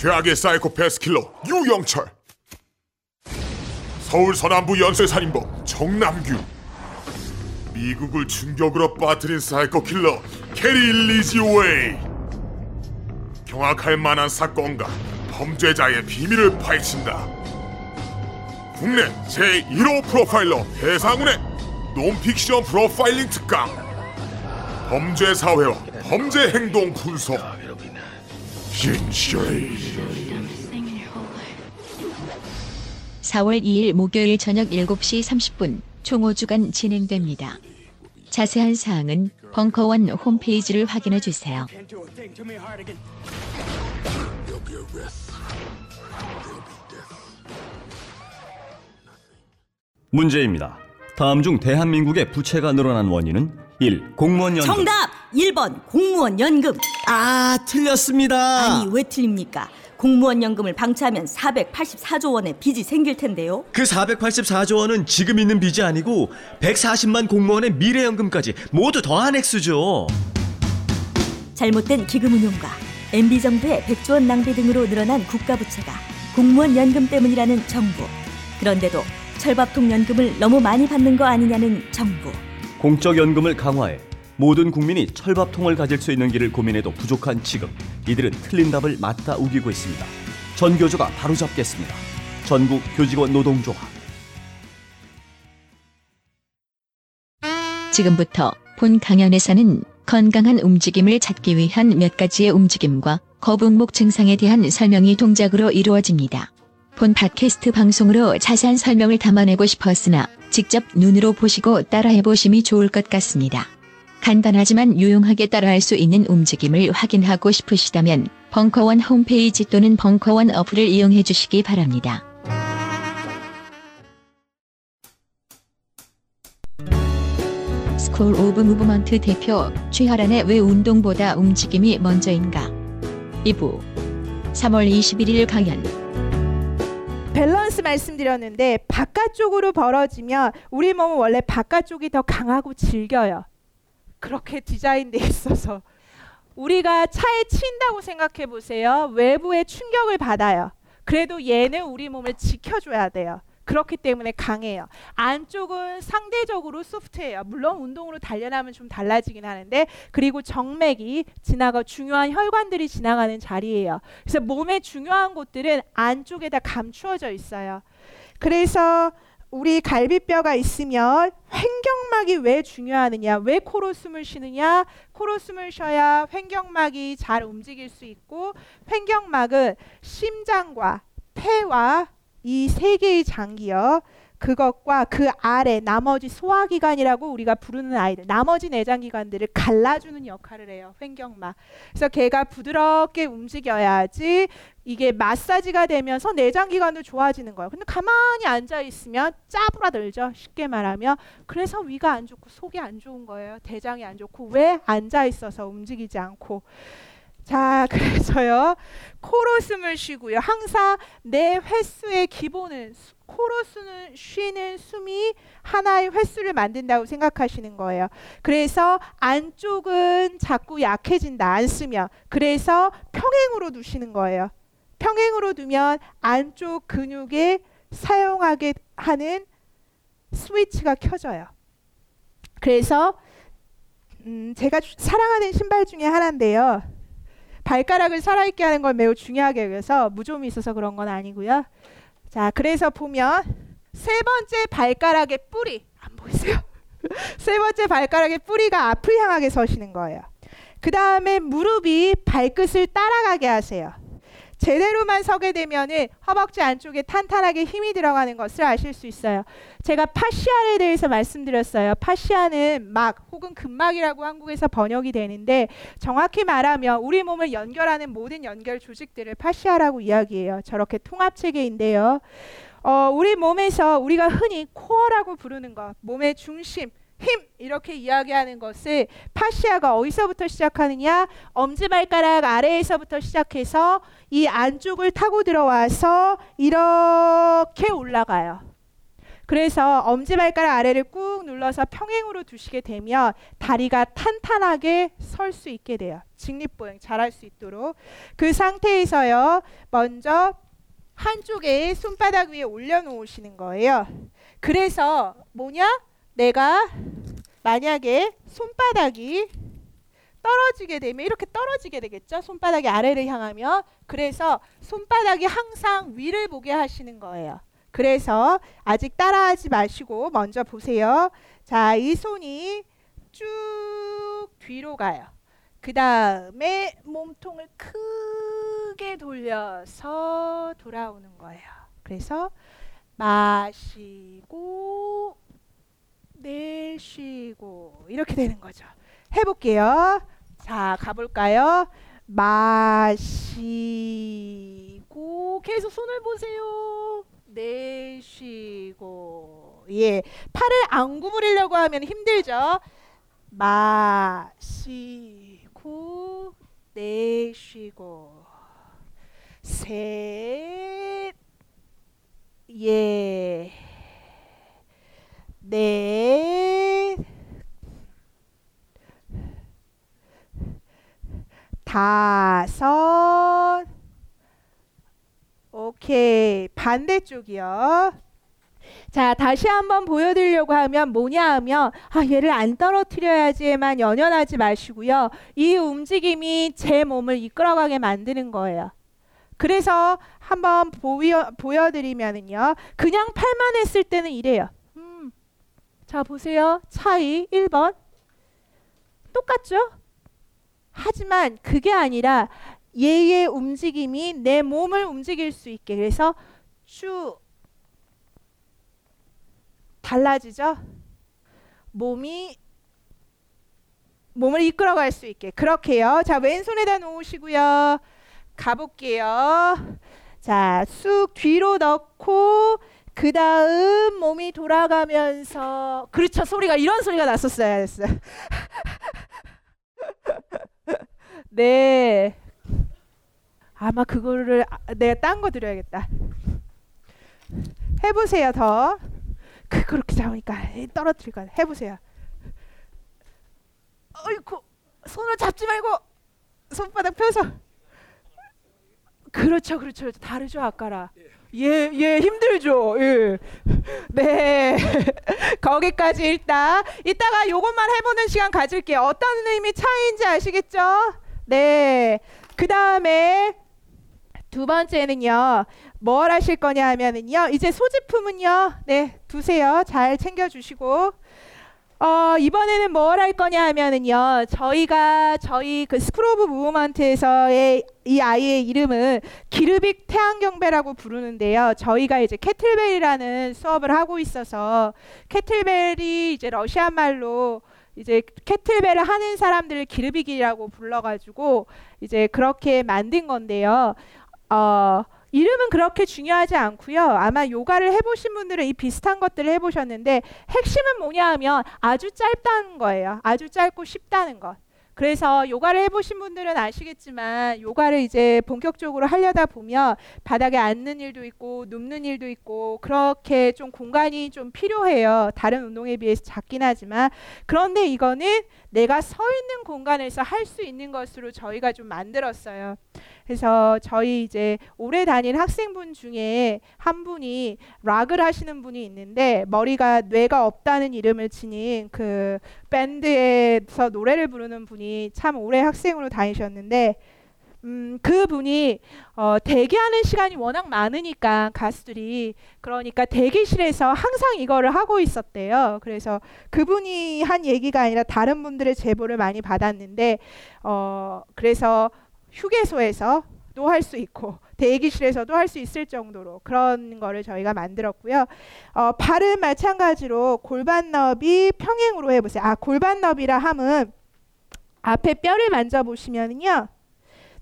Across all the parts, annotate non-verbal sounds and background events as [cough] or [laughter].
최악의 사이코패스 킬러 유영철. 서울 서남부 연쇄살인범 정남규. 미국을 충격으로 빠뜨린 사이코 킬러 게리 리지웨이. 경악할 만한 사건과 범죄자의 비밀을 파헤친다. 국내 제1호 프로파일러 배상훈의 논픽션 프로파일링 특강. 범죄 사회와 범죄 행동 분석 4월 2일 목요일 저녁 7시 30분 총 5주간 진행됩니다. 자세한 사항은 벙커원 홈페이지를 확인해 주세요. 문제입니다. 다음 중 대한민국의 부채가 늘어난 원인은 1. 공무원 연금 정답! 1번 공무원 연금. 아, 틀렸습니다. 아니 왜 틀립니까? 공무원 연금을 방치하면 484조 원의 빚이 생길 텐데요. 그 484조 원은 지금 있는 빚이 아니고 140만 공무원의 미래 연금까지 모두 더한 액수죠. 잘못된 기금 운용과 MB 정부의 100조 원 낭비 등으로 늘어난 국가 부채가 공무원 연금 때문이라는 정부. 그런데도 철밥통 연금을 너무 많이 받는 거 아니냐는 정부. 공적 연금을 강화해 모든 국민이 철밥통을 가질 수 있는 길을 고민해도 부족한 지금 이들은 틀린 답을 맞다 우기고 있습니다. 전교조가 바로잡겠습니다. 전국 교직원 노동조합 지금부터 본 강연에서는 건강한 움직임을 찾기 위한 몇 가지의 움직임과 거북목 증상에 대한 설명이 동작으로 이루어집니다. 본 팟캐스트 방송으로 자세한 설명을 담아내고 싶었으나 직접 눈으로 보시고 따라해 보심이 좋을 것 같습니다. 간단하지만 유용하게 따라할 수 있는 움직임을 확인하고 싶으시다면 벙커원 홈페이지 또는 벙커원 어플을 이용해 주시기 바랍니다. School of Movement 대표 최하란의 왜 운동보다 움직임이 먼저인가 2부 3월 21일 강연 밸런스 말씀드렸는데 바깥쪽으로 벌어지면 우리 몸은 원래 바깥쪽이 더 강하고 질겨요. 그렇게 디자인돼 있어서 우리가 차에 친다고 생각해 보세요. 외부의 충격을 받아요. 그래도 얘는 우리 몸을 지켜줘야 돼요. 그렇기 때문에 강해요. 안쪽은 상대적으로 소프트해요. 물론 운동으로 단련하면 좀 달라지긴 하는데 그리고 정맥이 지나가 중요한 혈관들이 지나가는 자리예요. 그래서 몸의 중요한 곳들은 안쪽에 다 감추어져 있어요. 그래서 우리 갈비뼈가 있으면 횡격막이 왜 중요하느냐? 왜 코로 숨을 쉬느냐? 코로 숨을 쉬어야 횡격막이 잘 움직일 수 있고 횡격막은 심장과 폐와 이 세 개의 장기요. 그것과 그 아래 나머지 소화기관이라고 우리가 부르는 아이들 나머지 내장기관들을 갈라주는 역할을 해요 횡격막 그래서 걔가 부드럽게 움직여야지 이게 마사지가 되면서 내장기관도 좋아지는 거예요. 근데 가만히 앉아 있으면 짜부라들죠 쉽게 말하면. 그래서 위가 안 좋고 속이 안 좋은 거예요 대장이 안 좋고. 왜? 앉아 있어서 움직이지 않고 자, [laughs] 그래서요. 코로 숨을 쉬고요. 항상 내 횟수의 기본은 코로 쓰는 쉬는 숨이 하나의 횟수를 만든다고 생각하시는 거예요. 그래서 안쪽은 자꾸 약해진다. 안 쓰면. 그래서 평행으로 두시는 거예요. 평행으로 두면 안쪽 근육에 사용하게 하는 스위치가 켜져요. 그래서 음, 제가 사랑하는 신발 중에 하나인데요. 발가락을 살아있게 하는 걸 매우 중요하게 여겨서 무좀이 있어서 그런 건 아니고요. 자, 그래서 보면 세 번째 발가락의 뿌리 안 보이세요? [laughs] 세 번째 발가락의 뿌리가 앞을 향하게 서시는 거예요. 그 다음에 무릎이 발끝을 따라가게 하세요. 제대로만 서게 되면은 허벅지 안쪽에 탄탄하게 힘이 들어가는 것을 아실 수 있어요. 제가 파시아에 대해서 말씀드렸어요. 파시아는 막 혹은 근막이라고 한국에서 번역이 되는데 정확히 말하면 우리 몸을 연결하는 모든 연결 조직들을 파시아라고 이야기해요. 저렇게 통합 체계인데요. 어, 우리 몸에서 우리가 흔히 코어라고 부르는 것, 몸의 중심, 힘 이렇게 이야기하는 것을 파시아가 어디서부터 시작하느냐 엄지발가락 아래에서부터 시작해서 이 안쪽을 타고 들어와서 이렇게 올라가요. 그래서 엄지발가락 아래를 꾹 눌러서 평행으로 두시게 되면 다리가 탄탄하게 설 수 있게 돼요. 직립보행 잘할 수 있도록 그 상태에서요 먼저 한쪽에 손바닥 위에 올려놓으시는 거예요. 그래서 뭐냐? 내가 만약에 손바닥이 떨어지게 되면 이렇게 떨어지게 되겠죠. 손바닥이 아래를 향하면 그래서 손바닥이 항상 위를 보게 하시는 거예요. 그래서 아직 따라하지 마시고 먼저 보세요. 자, 이 손이 쭉 뒤로 가요. 그 다음에 몸통을 크게 돌려서 돌아오는 거예요. 그래서 마시고 내쉬고 이렇게 되는 거죠. 해볼게요. 자, 가볼까요? 마시고 계속 손을 보세요. 내쉬고 예, 팔을 안 구부리려고 하면 힘들죠. 마시고 내쉬고 셋 예. 넷, 다섯, 오케이. 반대쪽이요. 자, 다시 한번 보여드리려고 하면 뭐냐 하면, 아, 얘를 안 떨어뜨려야지만 연연하지 마시고요. 이 움직임이 제 몸을 이끌어가게 만드는 거예요. 그래서 한번 보여, 보여드리면은요. 그냥 팔만 했을 때는 이래요. 음, 자, 보세요. 차이 1번. 똑같죠? 하지만 그게 아니라 얘의 움직임이 내 몸을 움직일 수 있게 그래서 쭉 달라지죠. 몸이 몸을 이끌어갈 수 있게 그렇게요. 자 왼손에다 놓으시고요. 가볼게요. 자쑥 뒤로 넣고 그 다음 몸이 돌아가면서 그렇죠 소리가 이런 소리가 났었어야 했어요. [laughs] 네. 아마 그거를 아, 내가 딴 거 드려야겠다. 해보세요 더. 그 그렇게 잡으니까 떨어뜨릴 거야. 해보세요. 어이구 손을 잡지 말고 손바닥 펴서. 그렇죠, 그렇죠. 다르죠 아까랑. 예, 예, 힘들죠. 예. 네. [laughs] 거기까지 일단 이따가 요것만 해보는 시간 가질게요. 어떤 의미 차이인지 아시겠죠? 네. 그 다음에 두 번째는요. 뭘 하실 거냐 하면은요. 이제 소지품은요. 네, 두세요. 잘 챙겨주시고. 어, 이번에는 뭘 할 거냐 하면은요. 저희가 저희 그 School of Movement에서의 이 아이의 이름은 гиревик 태양경배라고 부르는데요. 저희가 이제 kettlebell이라는 수업을 하고 있어서 kettlebell이 이제 러시아 말로 이제 kettlebell을 하는 사람들을 гиревик이라고 불러가지고 이제 그렇게 만든 건데요. 어, 이름은 그렇게 중요하지 않고요. 아마 요가를 해보신 분들은 이 비슷한 것들을 해보셨는데 핵심은 뭐냐 하면 아주 짧다는 거예요. 아주 짧고 쉽다는 것. 그래서 요가를 해보신 분들은 아시겠지만 요가를 이제 본격적으로 하려다 보면 바닥에 앉는 일도 있고 눕는 일도 있고 그렇게 좀 공간이 좀 필요해요. 다른 운동에 비해서 작긴 하지만 그런데 이거는 내가 서 있는 공간에서 할 수 있는 것으로 저희가 좀 만들었어요. 그래서 저희 이제 오래 다닌 학생분 중에 한 분이 락을 하시는 분이 있는데 머리가 뇌가 없다는 이름을 지닌 그 밴드에서 노래를 부르는 분이 참 오래 학생으로 다니셨는데 음, 그 분이 어, 대기하는 시간이 워낙 많으니까 가수들이 그러니까 대기실에서 항상 이거를 하고 있었대요. 그래서 그분이 한 얘기가 아니라 다른 분들의 제보를 많이 받았는데 어, 그래서 휴게소에서 또 할 수 있고 대기실에서도 할 수 있을 정도로 그런 거를 저희가 만들었고요. 어, 발은 마찬가지로 골반 너비 평행으로 해보세요. 아 골반 너비라 함은 앞에 뼈를 만져보시면요.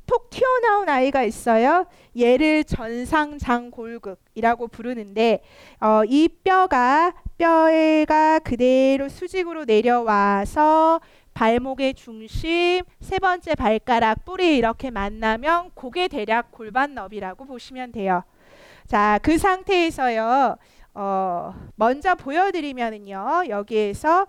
톡 튀어나온 아이가 있어요. 얘를 전상장 골극이라고 부르는데 어, 이 뼈가 뼈가 그대로 수직으로 내려와서 발목의 중심, 세 번째 발가락, 뿌리 이렇게 만나면 그게 대략 골반 너비라고 보시면 돼요. 자, 그 상태에서요. 어, 먼저 보여드리면은요. 여기에서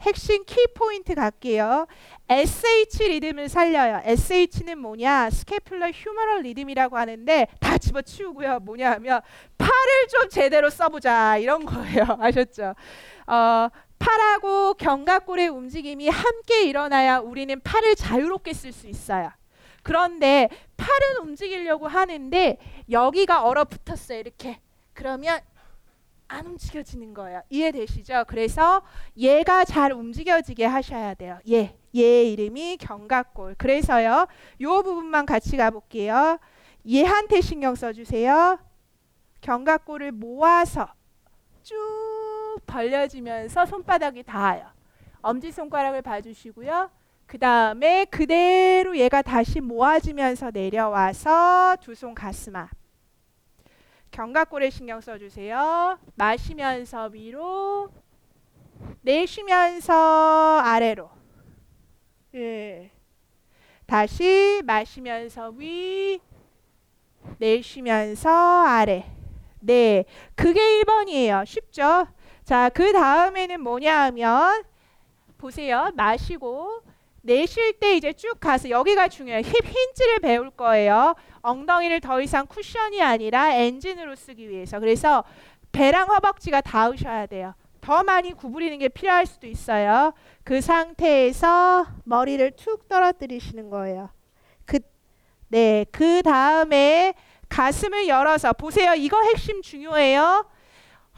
핵심 키 포인트 갈게요. SH 리듬을 살려요. SH는 뭐냐? 스케플러 휴머럴 리듬이라고 하는데 다 집어치우고요. 뭐냐 하면 팔을 좀 제대로 써보자 이런 거예요. [laughs] 아셨죠? 어, 팔하고 견갑골의 움직임이 함께 일어나야 우리는 팔을 자유롭게 쓸 수 있어요. 그런데 팔은 움직이려고 하는데 여기가 얼어붙었어요. 이렇게. 그러면 안 움직여지는 거예요. 이해되시죠? 그래서 얘가 잘 움직여지게 하셔야 돼요. 얘. 얘 이름이 견갑골. 그래서요. 요 부분만 같이 가 볼게요. 얘한테 신경 써 주세요. 견갑골을 모아서 쭉 벌려지면서 손바닥이 닿아요. 엄지손가락을 봐주시고요. 그 다음에 그대로 얘가 다시 모아지면서 내려와서 두 손 가슴 앞. 견갑골에 신경 써주세요. 마시면서 위로, 내쉬면서 아래로. 예. 다시 마시면서 위, 내쉬면서 아래. 네. 그게 1번이에요. 쉽죠? 자, 그 다음에는 뭐냐 하면 보세요. 마시고 내쉴 때 이제 쭉 가서 여기가 중요해요. 힙 힌지를 배울 거예요. 엉덩이를 더 이상 쿠션이 아니라 엔진으로 쓰기 위해서. 그래서 배랑 허벅지가 닿으셔야 돼요. 더 많이 구부리는 게 필요할 수도 있어요. 그 상태에서 머리를 툭 떨어뜨리시는 거예요. 그, 네, 그 다음에 가슴을 열어서 보세요. 이거 핵심 중요해요.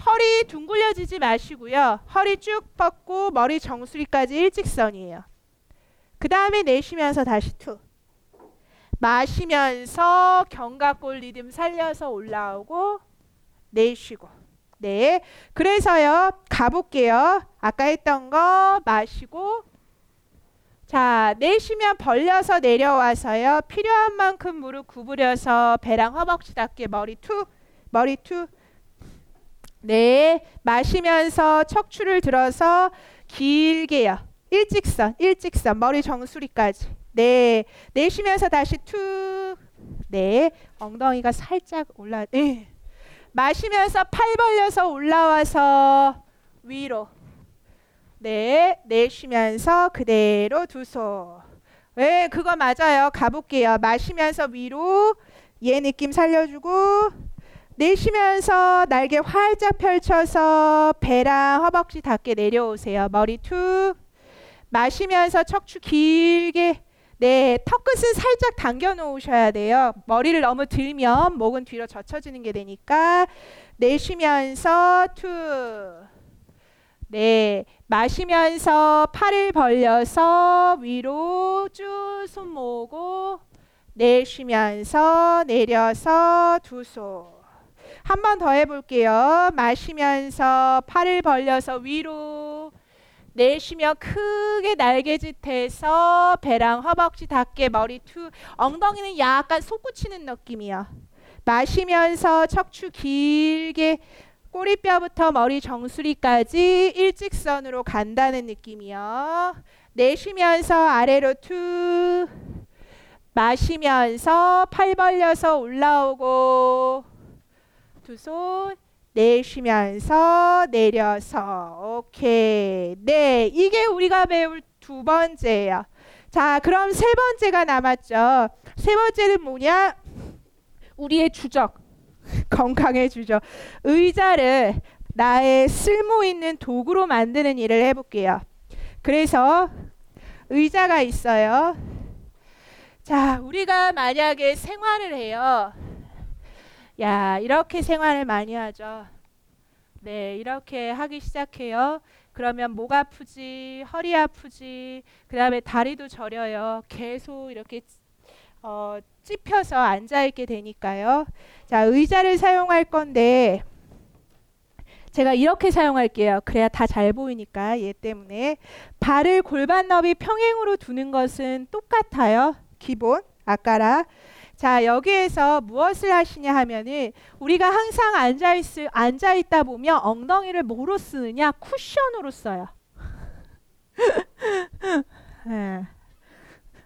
허리 둥글려지지 마시고요. 허리 쭉 뻗고 머리 정수리까지 일직선이에요. 그 다음에 내쉬면서 다시 툭. 마시면서 견갑골 리듬 살려서 올라오고 내쉬고. 네. 그래서요. 가볼게요. 아까 했던 거 마시고 자, 내쉬면 벌려서 내려와서요. 필요한 만큼 무릎 구부려서 배랑 허벅지 닿게 머리 툭, 머리 툭. 네, 마시면서 척추를 들어서 길게요. 일직선, 일직선, 머리 정수리까지. 네, 내쉬면서 다시 툭. 네, 엉덩이가 살짝 올라. 네. 마시면서 팔 벌려서 올라와서 위로. 네, 내쉬면서 그대로 두 손. 네, 그거 맞아요. 가볼게요. 마시면서 위로. 얘 느낌 살려주고. 내쉬면서 날개 활짝 펼쳐서 배랑 허벅지 닿게 내려오세요. 머리 툭. 마시면서 척추 길게. 네, 턱끝은 살짝 당겨 놓으셔야 돼요. 머리를 너무 들면 목은 뒤로 젖혀지는 게 되니까 내쉬면서 툭. 네, 마시면서 팔을 벌려서 위로 쭉 손 모으고 내쉬면서 내려서 두 손. 한 번 더 해볼게요. 마시면서 팔을 벌려서 위로 내쉬며 크게 날개짓해서 배랑 허벅지 닿게 머리 툭 엉덩이는 약간 솟구치는 느낌이야. 마시면서 척추 길게 꼬리뼈부터 머리 정수리까지 일직선으로 간다는 느낌이요. 내쉬면서 아래로 툭 마시면서 팔 벌려서 올라오고 두 손 내쉬면서 내려서 오케이 네 이게 우리가 배울 두 번째예요. 자 그럼 세 번째가 남았죠. 세 번째는 뭐냐? 우리의 주적 [laughs] 건강해주죠. 의자를 나의 쓸모 있는 도구로 만드는 일을 해볼게요. 그래서 의자가 있어요. 자, 우리가 만약에 생활을 해요. 야, 이렇게 생활을 많이 하죠. 네, 이렇게 하기 시작해요. 그러면 목 아프지, 허리 아프지, 그 다음에 다리도 저려요. 계속 이렇게 어, 찝혀서 앉아 있게 되니까요. 자, 의자를 사용할 건데 제가 이렇게 사용할게요. 그래야 다 잘 보이니까 얘 때문에 발을 골반 너비 평행으로 두는 것은 똑같아요. 기본 아까랑 자 여기에서 무엇을 하시냐 하면은 우리가 항상 앉아 있을 앉아 있다 보면 엉덩이를 뭐로 쓰느냐 쿠션으로 써요. [laughs] 네.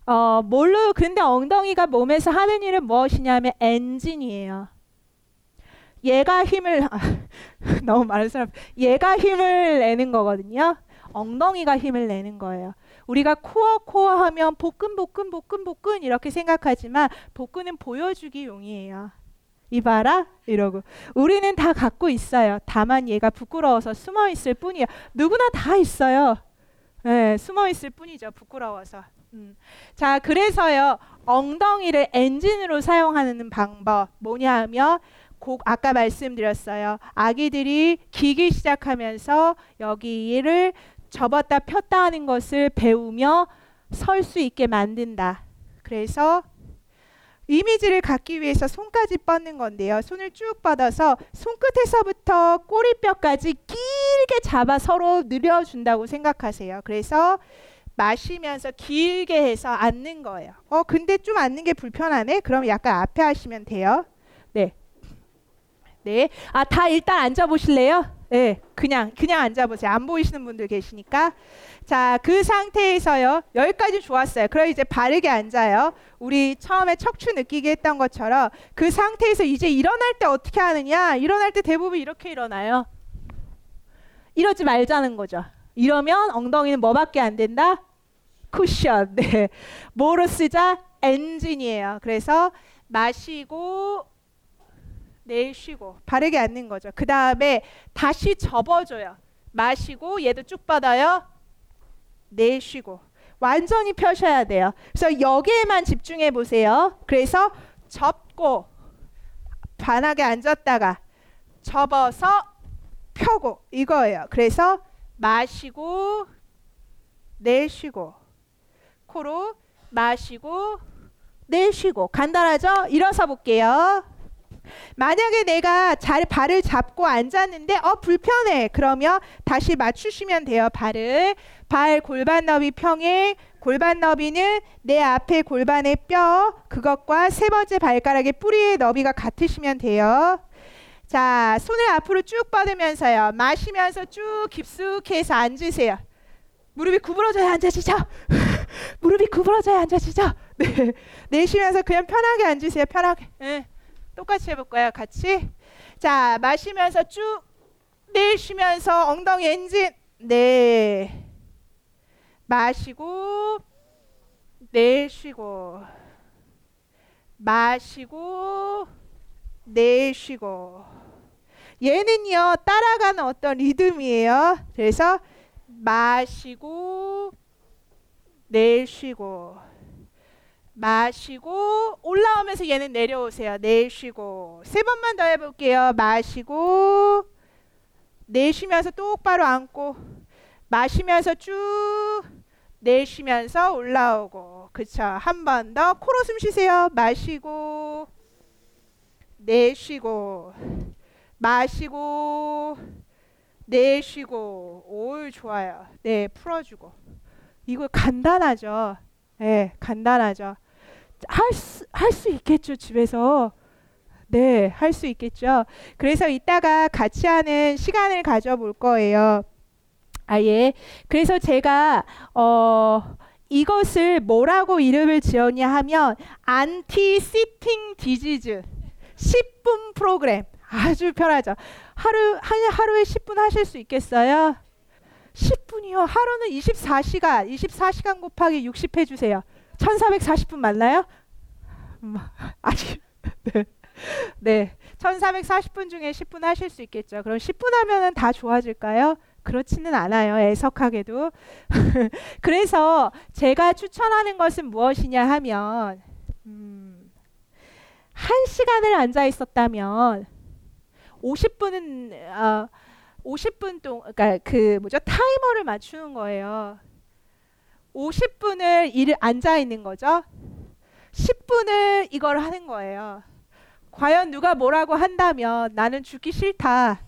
어 뭘로 근데 엉덩이가 몸에서 하는 일은 무엇이냐면 엔진이에요. 얘가 힘을 아, [laughs] 너무 많은 사람 얘가 힘을 내는 거거든요. 엉덩이가 힘을 내는 거예요. 우리가 코어 코어 하면 복근 복근 복근 복근 이렇게 생각하지만 복근은 보여주기 용이에요. 이봐라 이러고 우리는 다 갖고 있어요. 다만 얘가 부끄러워서 숨어 있을 뿐이에요. 누구나 다 있어요. 네, 숨어 있을 뿐이죠. 부끄러워서. 음. 자, 그래서요. 엉덩이를 엔진으로 사용하는 방법 뭐냐 하면 고, 아까 말씀드렸어요. 아기들이 기기 시작하면서 여기를 접었다 폈다 하는 것을 배우며 설 수 있게 만든다. 그래서 이미지를 갖기 위해서 손까지 뻗는 건데요. 손을 쭉 뻗어서 손끝에서부터 꼬리뼈까지 길게 잡아 서로 늘려준다고 생각하세요. 그래서 마시면서 길게 해서 앉는 거예요. 어, 근데 좀 앉는 게 불편하네? 그럼 약간 앞에 하시면 돼요. 네. 네. 아, 다 일단 앉아 보실래요? 네. 그냥 그냥 앉아 보세요. 안 보이시는 분들 계시니까. 자, 그 상태에서요. 여기까지 좋았어요. 그럼 이제 바르게 앉아요. 우리 처음에 척추 느끼게 했던 것처럼 그 상태에서 이제 일어날 때 어떻게 하느냐? 일어날 때 대부분 이렇게 일어나요. 이러지 말자는 거죠. 이러면 엉덩이는 뭐밖에 안 된다? 쿠션. [laughs] 네. 뭐로 쓰자? 엔진이에요. 그래서 마시고 내쉬고 바르게 앉는 거죠. 그 다음에 다시 접어줘요. 마시고 얘도 쭉 뻗어요. 내쉬고 완전히 펴셔야 돼요. 그래서 여기에만 집중해 보세요. 그래서 접고 반하게 앉았다가 접어서 펴고 이거예요. 그래서 마시고 내쉬고 코로 마시고 내쉬고 간단하죠? 일어서 볼게요. 만약에 내가 잘 발을 잡고 앉았는데 어 불편해. 그러면 다시 맞추시면 돼요 발을. 발 골반 너비 평행. 골반 너비는 내 앞에 골반의 뼈 그것과 세 번째 발가락의 뿌리의 너비가 같으시면 돼요. 자 손을 앞으로 쭉 뻗으면서요. 마시면서 쭉 깊숙이 해서 앉으세요. 무릎이 구부러져야 앉아지죠? [laughs] 무릎이 구부러져야 앉아지죠? [laughs] 네. 내쉬면서 그냥 편하게 앉으세요 편하게. 네. 똑같이 해볼 거예요. 같이. 자, 마시면서 쭉 내쉬면서 엉덩이 엔진. 네. 마시고 내쉬고 마시고 내쉬고 얘는요 따라가는 어떤 리듬이에요. 그래서 마시고 내쉬고 마시고 올라오면서 얘는 내려오세요. 내쉬고 세 번만 더 해볼게요. 마시고 내쉬면서 똑바로 앉고 마시면서 쭉 내쉬면서 올라오고 그쵸 한 번 더 코로 숨 쉬세요. 마시고 내쉬고 마시고 내쉬고 오 좋아요. 네 풀어주고 이거 간단하죠. 네 간단하죠. 할 수, 할 수 있겠죠, 집에서. 네, 할 수 있겠죠. 그래서 이따가 같이 하는 시간을 가져볼 거예요. 아, 예. 그래서 제가, 어, 이것을 뭐라고 이름을 지었냐 하면, anti sitting disease 10분 프로그램. 아주 편하죠. 하루, 한, 하루에 10분 하실 수 있겠어요? 10분이요. 하루는 24시간, 24시간 곱하기 60 해주세요. 1440분 맞나요? 음, 아직 네. 네. 1440분 중에 10분 하실 수 있겠죠. 그럼 10분 하면은 다 좋아질까요? 그렇지는 않아요. 애석하게도. [laughs] 그래서 제가 추천하는 것은 무엇이냐 하면 음, 한 시간을 앉아 있었다면 50분은 어, 50분 동안 그러니까 그 뭐죠? 타이머를 맞추는 거예요. 50분을 일 앉아 있는 거죠. 10분을 이걸 하는 거예요. 과연 누가 뭐라고 한다면 나는 죽기 싫다.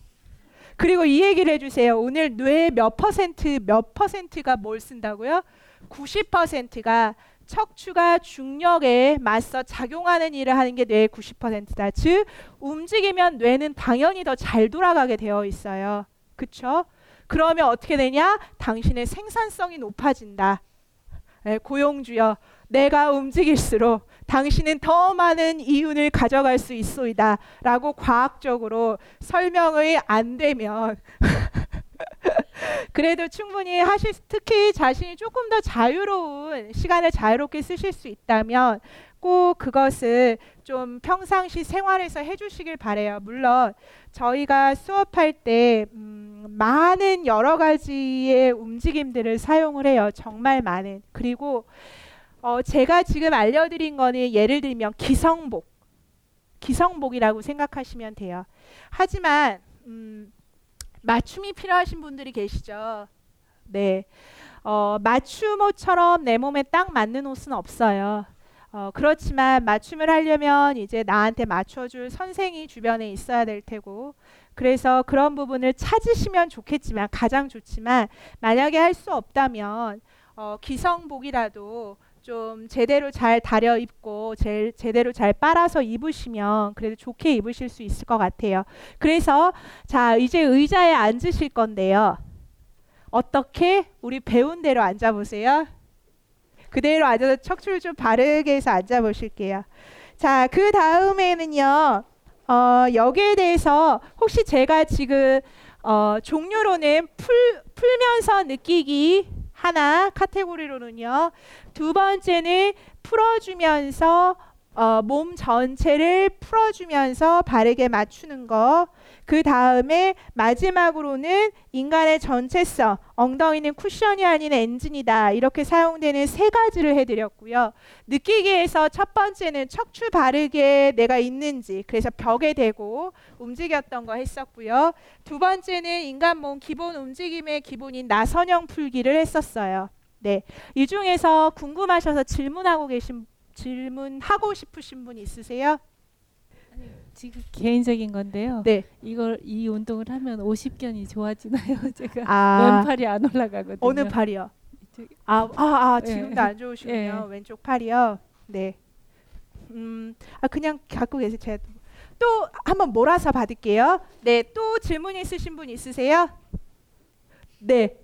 그리고 이 얘기를 해주세요. 오늘 뇌몇 퍼센트, 몇 퍼센트가 뭘 쓴다고요? 90%가 척추가 중력에 맞서 작용하는 일을 하는 게 뇌의 90%다. 즉 움직이면 뇌는 당연히 더 잘 돌아가게 되어 있어요. 그렇죠? 그러면 어떻게 되냐? 당신의 생산성이 높아진다. 예, 고용주여, 내가 움직일수록 당신은 더 많은 이윤을 가져갈 수 있소이다. 라고 과학적으로 설명이 안 되면 [laughs] 그래도 충분히 하실 특히 자신이 조금 더 자유로운 시간을 자유롭게 쓰실 수 있다면 꼭 그것을 좀 평상시 생활에서 해주시길 바래요. 물론 저희가 수업할 때 음, 많은 여러 가지의 움직임들을 사용을 해요. 정말 많은. 그리고 어, 제가 지금 알려드린 거는 예를 들면 기성복, 기성복이라고 생각하시면 돼요. 하지만 음, 맞춤이 필요하신 분들이 계시죠. 네. 어, 맞춤 옷처럼 내 몸에 딱 맞는 옷은 없어요. 어, 그렇지만 맞춤을 하려면 이제 나한테 맞춰줄 선생이 주변에 있어야 될 테고, 그래서 그런 부분을 찾으시면 좋겠지만, 가장 좋지만, 만약에 할 수 없다면, 어, 기성복이라도 좀 제대로 잘 다려 입고 제, 제대로 잘 빨아서 입으시면 그래도 좋게 입으실 수 있을 것 같아요. 그래서 자 이제 의자에 앉으실 건데요. 어떻게 우리 배운 대로 앉아 보세요. 그대로 앉아서 척추를 좀 바르게 해서 앉아 보실게요. 자, 그 다음에는요. 어, 여기에 대해서 혹시 제가 지금 어, 종류로는 풀 풀면서 느끼기 하나 카테고리로는요. 두 번째는 풀어주면서 어, 몸 전체를 풀어주면서 바르게 맞추는 거. 그 다음에 마지막으로는 인간의 전체성, 엉덩이는 쿠션이 아닌 엔진이다. 이렇게 사용되는 세 가지를 해드렸고요. 느끼기에서 첫 번째는 척추 바르게 내가 있는지, 그래서 벽에 대고 움직였던 거 했었고요. 두 번째는 인간 몸 기본 움직임의 기본인 나선형 풀기를 했었어요. 네, 이 중에서 궁금하셔서 질문하고 계신 질문하고 싶으신 분 있으세요? 지금 개인적인 건데요. 네. 이걸 이 운동을 하면 50견이 좋아지나요? [laughs] 제가 아, 왼팔이 안 올라가거든요. 어느 팔이요? 아, 아, 아 예. 지금도 안 좋으시군요. 예. 왼쪽 팔이요. 네. 음, 아 그냥 갖고 계세요. 제가 또 한번 몰아서 받을게요. 네, 또 질문 있으신 분 있으세요? 네,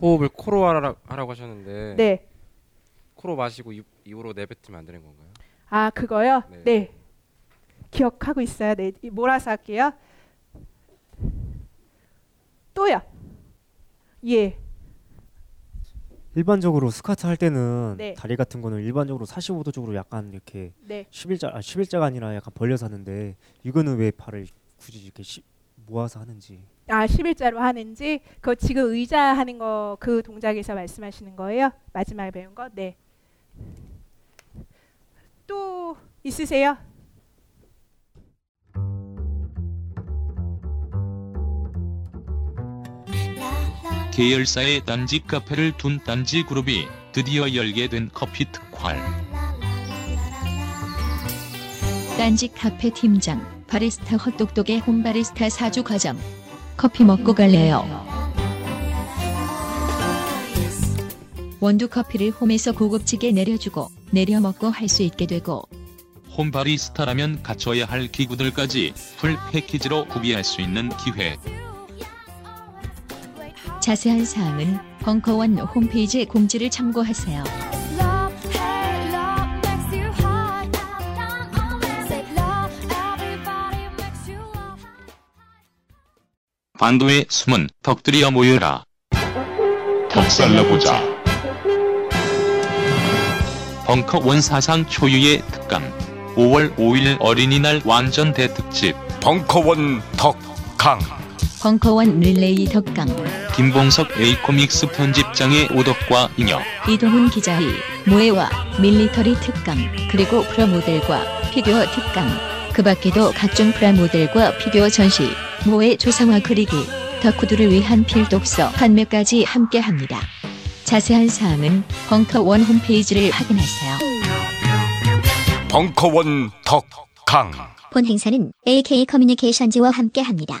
호흡을 코로 하라, 하라고 하셨는데 네. 코로 마시고 입, 입으로 내뱉으면 안 되는 건가요? 아 그거요? 네. 네. 기억하고 있어요. 네, 이 몰아서 할게요. 또요. 예, 일반적으로 스쿼트 할 때는 네. 다리 같은 거는 일반적으로 45도 쪽으로 약간 이렇게 네. 11자 아 11자가 아니라 약간 벌려서 하는데 이거는 왜 발을 굳이 이렇게 시, 모아서 하는지 아 11자로 하는지 그거 지금 의자 하는 거 그 동작에서 말씀하시는 거예요? 마지막에 배운 거? 네. 또 있으세요? 계열사의 딴지 카페를 둔 딴지 그룹이 드디어 열게 된 커피 특활. 딴지 카페 팀장 바리스타 헛똑똑의 홈바리스타 사주 과정 커피 먹고 갈래요. 원두 커피를 홈에서 고급지게 내려주고 내려 먹고 할 수 있게 되고 홈바리스타라면 갖춰야 할 기구들까지 풀 패키지로 구비할 수 있는 기회. 자세한 사항은 벙커원 홈페이지 공지를 참고하세요. 반도의 숨은 덕들이여 모여라. 덕살나보자. 벙커원 사상 초유의 특강. 5월 5일 어린이날 완전 대특집. 벙커원 덕강 벙커원 릴레이 덕강 김봉석 A코믹스 편집장의 오덕과 잉여. 이동훈 기자의 모에와 밀리터리 특강 그리고 프라모델과 피규어 특강 그 밖에도 각종 프라모델과 피규어 전시 모해 조상화 그리기 덕후들을 위한 필독서 판매까지 함께합니다. 자세한 사항은 벙커원 홈페이지를 확인하세요. 벙커원 덕강 본 행사는 AK 커뮤니케이션즈와 함께합니다.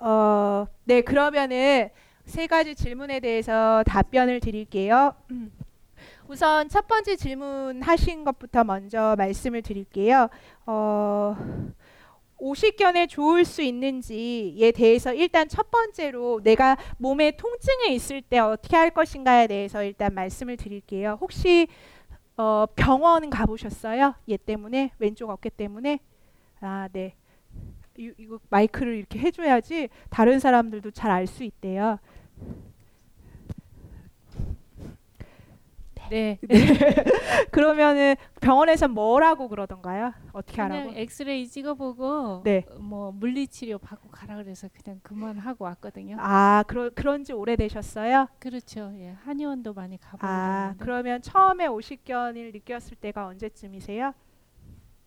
어, 네, 그러면은 세 가지 질문에 대해서 답변을 드릴게요. 음. 우선 첫 번째 질문 하신 것부터 먼저 말씀을 드릴게요. 어, 오십견에 좋을 수 있는지에 대해서 일단 첫 번째로 내가 몸에 통증이 있을 때 어떻게 할 것인가에 대해서 일단 말씀을 드릴게요. 혹시 어, 병원 가보셨어요? 얘 때문에 왼쪽 어깨 때문에 아 네. 이, 이거 마이크를 이렇게 해줘야지 다른 사람들도 잘 알 수 있대요. 네. 네. [laughs] 그러면은 병원에서 뭐라고 그러던가요? 어떻게 하라고? 엑스레이 찍어보고 네. 뭐 물리치료 받고 가라 그래서 그냥 그만하고 왔거든요. 아, 그러, 그런 지 오래되셨어요? 그렇죠. 예. 한의원도 많이 가보고 아, 그러면 처음에 오십견을 느꼈을 때가 언제쯤이세요?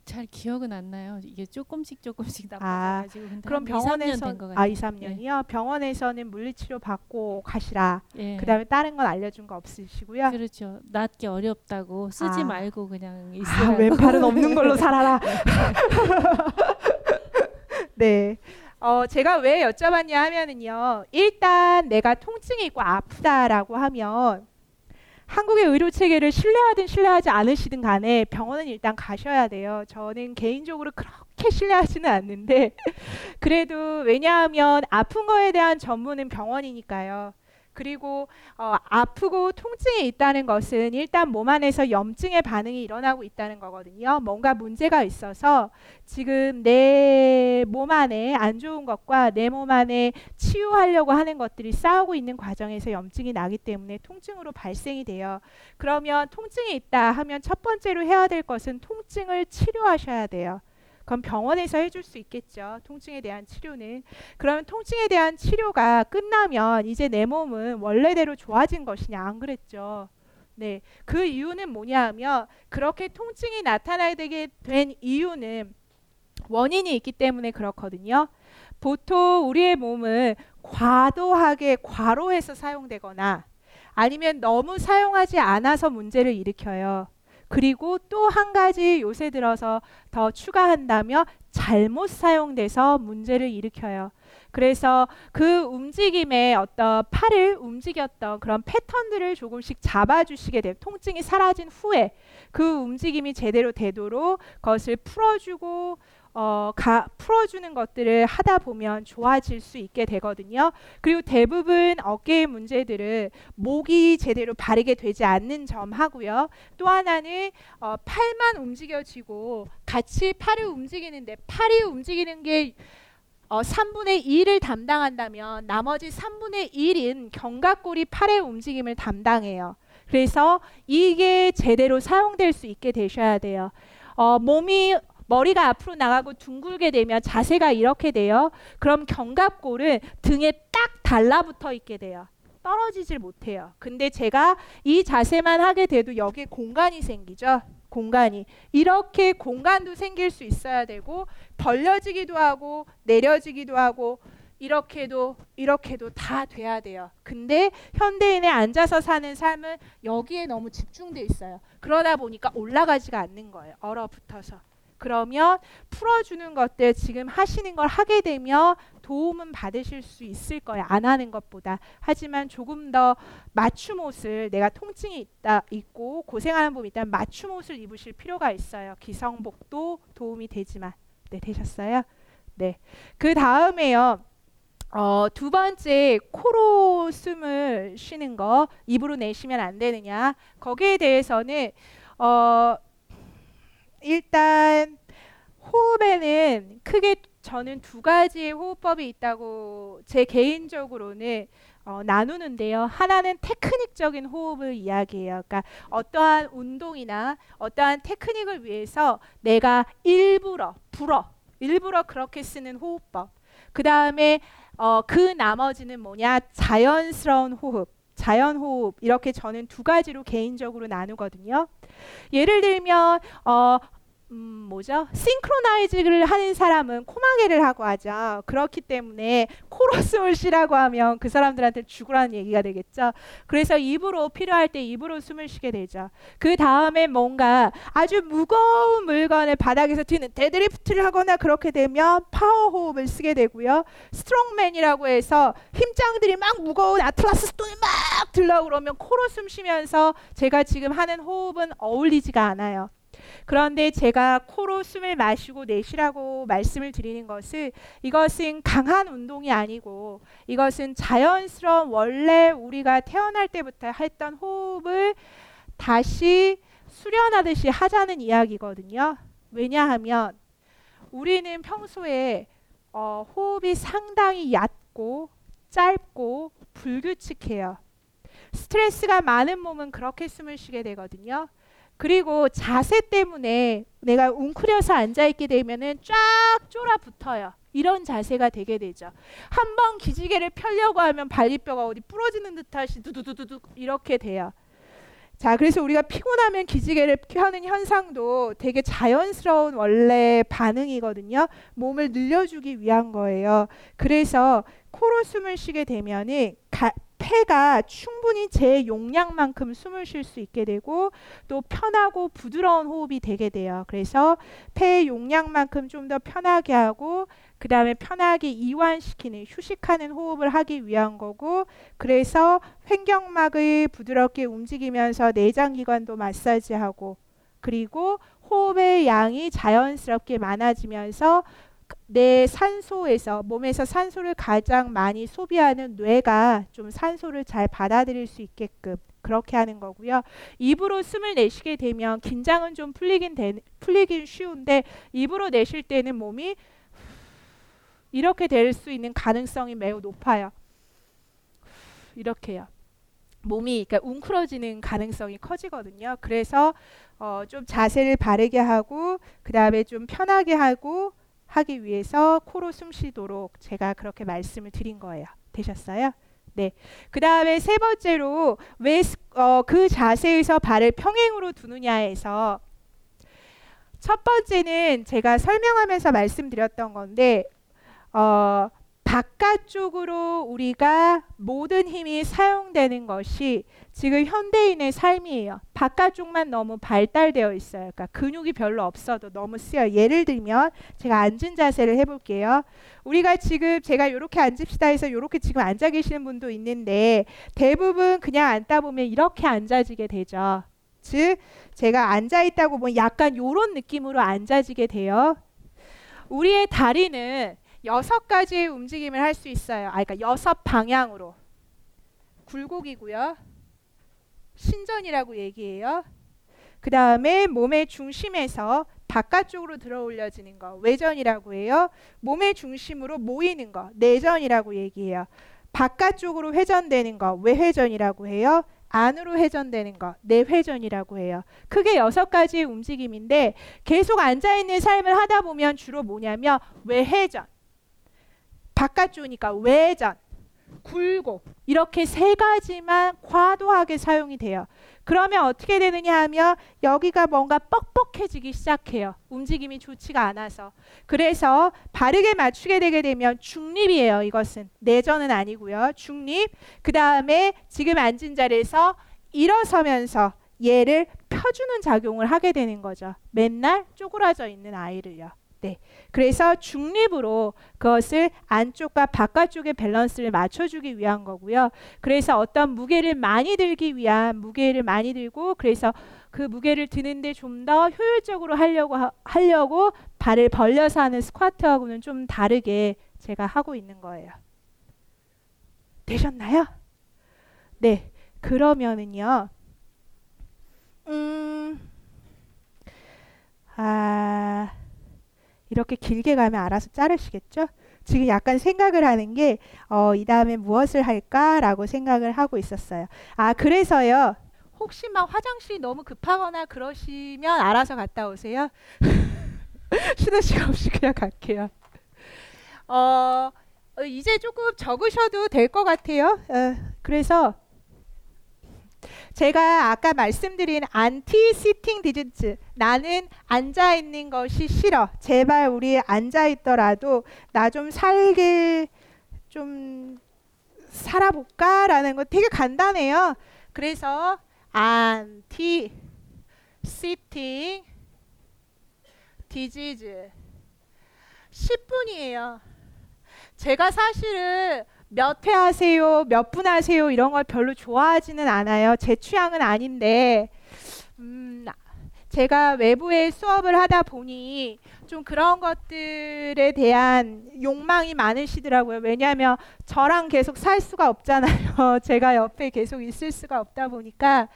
잘 기억은 안 나요. 이게 조금씩 조금씩 [laughs] 아, 나빠져가지고 근데 그럼 한 2, 3년 병원에서 아, 같아요. 2, 3년이요? 병원에서는 물리치료 받고 가시라. 예. 그다음에 다른 건 알려준 거 없으시고요? 그렇죠. 낫기 어렵다고 쓰지 아. 말고 그냥 아, 있으라고. 왼팔은 없는 걸로 살아라. [laughs] [laughs] 네. 어, 제가 왜 여쭤봤냐 하면은요. 일단 내가 통증이 있고 아프다라고 하면 한국의 의료 체계를 신뢰하든 신뢰하지 않으시든 간에 병원은 일단 가셔야 돼요. 저는 개인적으로 그렇게 신뢰하지는 않는데 [laughs] 그래도 왜냐하면 아픈 거에 대한 전문은 병원이니까요. 그리고 어, 아프고 통증이 있다는 것은 일단 몸 안에서 염증의 반응이 일어나고 있다는 거거든요. 뭔가 문제가 있어서 지금 내 몸 안에 안 좋은 것과 내 몸 안에 치유하려고 하는 것들이 싸우고 있는 과정에서 염증이 나기 때문에 통증으로 발생이 돼요. 그러면 통증이 있다 하면 첫 번째로 해야 될 것은 통증을 치료하셔야 돼요. 그럼 병원에서 해줄 수 있겠죠. 통증에 대한 치료는. 그러면 통증에 대한 치료가 끝나면 이제 내 몸은 원래대로 좋아진 것이냐 안 그랬죠. 네, 그 이유는 뭐냐 하면 그렇게 통증이 나타나게 된 이유는 원인이 있기 때문에 그렇거든요. 보통 우리의 몸은 과도하게 과로해서 사용되거나 아니면 너무 사용하지 않아서 문제를 일으켜요. 그리고 또 한 가지 요새 들어서 더 추가한다면 잘못 사용돼서 문제를 일으켜요. 그래서 그 움직임의 어떤 팔을 움직였던 그런 패턴들을 조금씩 잡아주시게 돼요. 통증이 사라진 후에 그 움직임이 제대로 되도록 그것을 풀어주고 어, 가, 풀어주는 것들을 하다 보면 좋아질 수 있게 되거든요. 그리고 대부분 어깨의 문제들은 목이 제대로 바르게 되지 않는 점 하고요. 또 하나는 어, 팔만 움직여지고 같이 팔을 움직이는데 팔이 움직이는 게 어, 3분의 1을 담당한다면 나머지 3분의 1인 견갑골이 팔의 움직임을 담당해요. 그래서 이게 제대로 사용될 수 있게 되셔야 돼요. 어, 몸이 머리가 앞으로 나가고 둥글게 되면 자세가 이렇게 돼요. 그럼 견갑골은 등에 딱 달라붙어 있게 돼요. 떨어지질 못해요. 근데 제가 이 자세만 하게 돼도 여기에 공간이 생기죠. 공간이 이렇게 공간도 생길 수 있어야 되고 벌려지기도 하고 내려지기도 하고 이렇게도 이렇게도 다 돼야 돼요. 근데 현대인의 앉아서 사는 삶은 여기에 너무 집중돼 있어요. 그러다 보니까 올라가지가 않는 거예요. 얼어붙어서. 그러면 풀어주는 것들 지금 하시는 걸 하게 되면 도움은 받으실 수 있을 거예요. 안 하는 것보다. 하지만 조금 더 맞춤 옷을 내가 통증이 있다 있고 고생하는 부분이 있다면 맞춤 옷을 입으실 필요가 있어요. 기성복도 도움이 되지만. 네, 되셨어요? 네. 그 다음에요. 어, 두 번째 코로 숨을 쉬는 거 입으로 내쉬면 안 되느냐 거기에 대해서는 어, 일단 호흡에는 크게 저는 두 가지의 호흡법이 있다고 제 개인적으로는 어, 나누는데요. 하나는 테크닉적인 호흡을 이야기해요. 그러니까 어떠한 운동이나 어떠한 테크닉을 위해서 내가 일부러 불어 일부러 그렇게 쓰는 호흡법. 그 다음에 어, 그 나머지는 뭐냐 자연스러운 호흡. 자연 호흡 이렇게 저는 두 가지로 개인적으로 나누거든요. 예를 들면 어, 음, 뭐죠? 싱크로나이즈를 하는 사람은 코마개를 하고 하죠. 그렇기 때문에 숨을 쉬라고 하면 그 사람들한테 죽으라는 얘기가 되겠죠. 그래서 입으로 필요할 때 입으로 숨을 쉬게 되죠. 그 다음에 뭔가 아주 무거운 물건을 바닥에서 떼는 deadlift를 하거나 그렇게 되면 파워 호흡을 쓰게 되고요. strongman이라고 해서 힘짱들이 막 무거운 Atlas stone이 막 들려 그러면 코로 숨 쉬면서 제가 지금 하는 호흡은 어울리지가 않아요. 그런데 제가 코로 숨을 마시고 내쉬라고 말씀을 드리는 것은 이것은 강한 운동이 아니고 이것은 자연스러운 원래 우리가 태어날 때부터 했던 호흡을 다시 수련하듯이 하자는 이야기거든요. 왜냐하면 우리는 평소에 어, 호흡이 상당히 얕고 짧고 불규칙해요. 스트레스가 많은 몸은 그렇게 숨을 쉬게 되거든요. 그리고 자세 때문에 내가 웅크려서 앉아 있게 되면은 쫙 쫄아붙어요. 이런 자세가 되게 되죠. 한 번 기지개를 펴려고 하면 발리뼈가 어디 부러지는 듯하시 두두두두 이렇게 돼요. 자, 그래서 우리가 피곤하면 기지개를 펴는 현상도 되게 자연스러운 원래 반응이거든요. 몸을 늘려주기 위한 거예요. 그래서 코로 숨을 쉬게 되면은 가, 폐가 충분히 제 용량만큼 숨을 쉴 수 있게 되고 또 편하고 부드러운 호흡이 되게 돼요. 그래서 폐의 용량만큼 좀 더 편하게 하고 그 다음에 편하게 이완시키는 휴식하는 호흡을 하기 위한 거고 그래서 횡격막을 부드럽게 움직이면서 내장기관도 마사지하고 그리고 호흡의 양이 자연스럽게 많아지면서 내 산소에서 몸에서 산소를 가장 많이 소비하는 뇌가 좀 산소를 잘 받아들일 수 있게끔 그렇게 하는 거고요. 입으로 숨을 내쉬게 되면 긴장은 좀 풀리긴 되, 풀리긴 쉬운데 입으로 내쉴 때는 몸이 이렇게 될 수 있는 가능성이 매우 높아요. 이렇게요. 몸이 그러니까 웅크러지는 가능성이 커지거든요. 그래서 어, 좀 자세를 바르게 하고 그 다음에 좀 편하게 하고 하기 위해서 코로 숨 쉬도록 제가 그렇게 말씀을 드린 거예요. 되셨어요? 네. 그 다음에 세 번째로 왜그 어, 자세에서 발을 평행으로 두느냐에서 첫 번째는 제가 설명하면서 말씀드렸던 건데 어, 바깥쪽으로 우리가 모든 힘이 사용되는 것이 지금 현대인의 삶이에요. 바깥쪽만 너무 발달되어 있어요. 그러니까 근육이 별로 없어도 너무 쓰여. 예를 들면 제가 앉은 자세를 해볼게요. 우리가 지금 제가 이렇게 앉읍시다 해서 이렇게 지금 앉아 계시는 분도 있는데 대부분 그냥 앉다 보면 이렇게 앉아지게 되죠. 즉 제가 앉아 있다고 보면 약간 이런 느낌으로 앉아지게 돼요. 우리의 다리는 여섯 가지의 움직임을 할 수 있어요. 아, 그러니까 여섯 방향으로. 굴곡이고요. 신전이라고 얘기해요. 그 다음에 몸의 중심에서 바깥쪽으로 들어 올려지는 거 외전이라고 해요. 몸의 중심으로 모이는 거 내전이라고 얘기해요. 바깥쪽으로 회전되는 거 외회전이라고 해요. 안으로 회전되는 거 내회전이라고 해요. 크게 여섯 가지의 움직임인데 계속 앉아 있는 삶을 하다 보면 주로 뭐냐면 외회전 바깥쪽이니까 외전, 굴곡 이렇게 세 가지만 과도하게 사용이 돼요. 그러면 어떻게 되느냐 하면 여기가 뭔가 뻑뻑해지기 시작해요. 움직임이 좋지가 않아서. 그래서 바르게 맞추게 되게 되면 중립이에요. 이것은 내전은 아니고요. 중립. 그 다음에 지금 앉은 자리에서 일어서면서 얘를 펴주는 작용을 하게 되는 거죠. 맨날 쪼그라져 있는 아이를요. 네. 그래서 중립으로 그것을 안쪽과 바깥쪽의 밸런스를 맞춰주기 위한 거고요. 그래서 어떤 무게를 많이 들기 위한 무게를 많이 들고 그래서 그 무게를 드는데 좀 더 효율적으로 하려고 하, 하려고 발을 벌려서 하는 스쿼트하고는 좀 다르게 제가 하고 있는 거예요. 되셨나요? 네. 그러면은요. 음. 아. 이렇게 길게 가면 알아서 자르시겠죠? 지금 약간 생각을 하는 게, 어, 이 다음에 무엇을 할까라고 생각을 하고 있었어요. 아, 그래서요. 혹시 막 화장실이 너무 급하거나 그러시면 알아서 갔다 오세요. [laughs] 쉬는 시간 없이 그냥 갈게요. 어, 이제 조금 적으셔도 될 것 같아요. 어, 그래서 제가 아까 말씀드린 anti sitting disease 나는 앉아 있는 것이 싫어. 제발 우리 앉아 있더라도 나 좀 살길 좀 살아볼까라는 거 되게 간단해요. 그래서 anti sitting 디지즈 10분이에요. 제가 사실은 몇 회 하세요, 몇 분 하세요 이런 걸 별로 좋아하지는 않아요. 제 취향은 아닌데 음, 제가 외부에 수업을 하다 보니 좀 그런 것들에 대한 욕망이 많으시더라고요. 왜냐하면 저랑 계속 살 수가 없잖아요. [laughs] 제가 옆에 계속 있을 수가 없다 보니까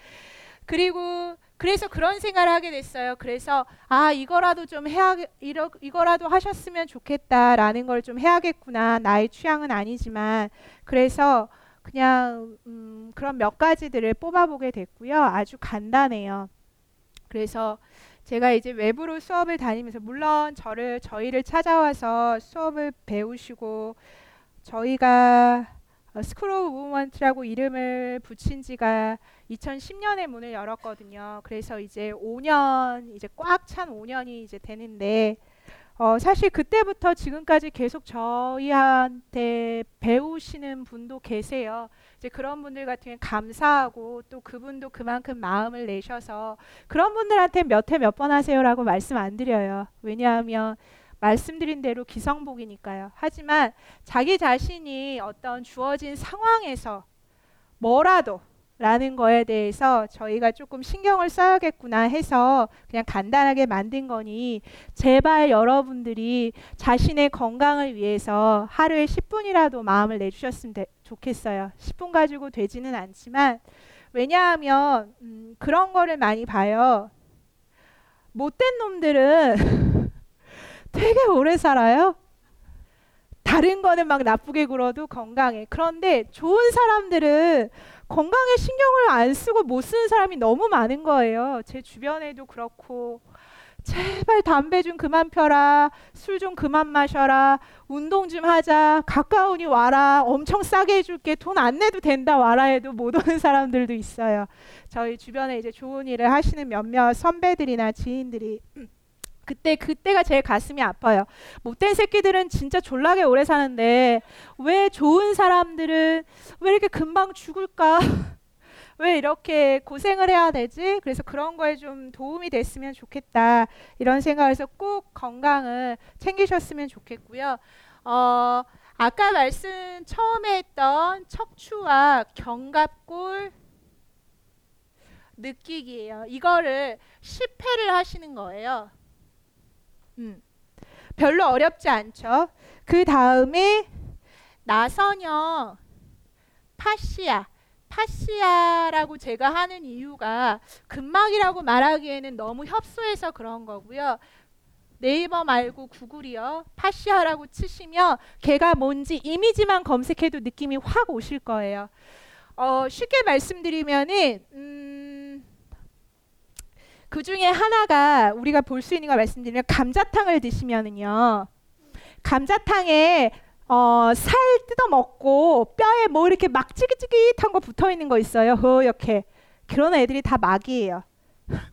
그리고 그래서 그런 생각을 하게 됐어요. 그래서 아 이거라도 좀 해야 이러, 이거라도 하셨으면 좋겠다라는 걸 좀 해야겠구나. 나의 취향은 아니지만 그래서 그냥 음, 그런 몇 가지들을 뽑아보게 됐고요. 아주 간단해요. 그래서 제가 이제 외부로 수업을 다니면서 물론 저를 저희를 찾아와서 수업을 배우시고 저희가 School of Movement라고 이름을 붙인 지가 2010년에 문을 열었거든요. 그래서 이제 5년 이제 꽉 찬 5년이 이제 되는데 어, 사실 그때부터 지금까지 계속 저희한테 배우시는 분도 계세요. 이제 그런 분들 같은 경우 감사하고 또 그분도 그만큼 마음을 내셔서 그런 분들한테 몇 회 몇 번 하세요라고 말씀 안 드려요. 왜냐하면 말씀드린 대로 기성복이니까요. 하지만 자기 자신이 어떤 주어진 상황에서 뭐라도 라는 거에 대해서 저희가 조금 신경을 써야겠구나 해서 그냥 간단하게 만든 거니 제발 여러분들이 자신의 건강을 위해서 하루에 10분이라도 마음을 내주셨으면 되, 좋겠어요. 10분 가지고 되지는 않지만 왜냐하면 음, 그런 거를 많이 봐요. 못된 놈들은 [laughs] 되게 오래 살아요. 다른 거는 막 나쁘게 굴어도 건강해. 그런데 좋은 사람들은 건강에 신경을 안 쓰고 못 쓰는 사람이 너무 많은 거예요. 제 주변에도 그렇고 제발 담배 좀 그만 펴라. 술 좀 그만 마셔라. 운동 좀 하자. 가까우니 와라. 엄청 싸게 해줄게. 돈 안 내도 된다. 와라 해도 못 오는 사람들도 있어요. 저희 주변에 이제 좋은 일을 하시는 몇몇 선배들이나 지인들이 그때 그때가 제일 가슴이 아파요. 못된 새끼들은 진짜 졸라게 오래 사는데 왜 좋은 사람들은 왜 이렇게 금방 죽을까? [laughs] 왜 이렇게 고생을 해야 되지? 그래서 그런 거에 좀 도움이 됐으면 좋겠다. 이런 생각에서 꼭 건강을 챙기셨으면 좋겠고요. 어, 아까 말씀 처음에 했던 척추와 견갑골 느끼기예요. 이거를 10회를 하시는 거예요. 음. 별로 어렵지 않죠. 그 다음에 나선형 파시아 파시아라고 제가 하는 이유가 근막이라고 말하기에는 너무 협소해서 그런 거고요. 네이버 말고 구글이요. 파시아라고 치시면 걔가 뭔지 이미지만 검색해도 느낌이 확 오실 거예요. 어, 쉽게 말씀드리면은 음, 그 중에 하나가 우리가 볼 수 있는 거 말씀드리면 감자탕을 드시면은요. 감자탕에 어, 살 뜯어 먹고 뼈에 뭐 이렇게 막 찌깃찌깃한 거 붙어 있는 거 있어요. 허옇게. 그런 애들이 다 막이에요.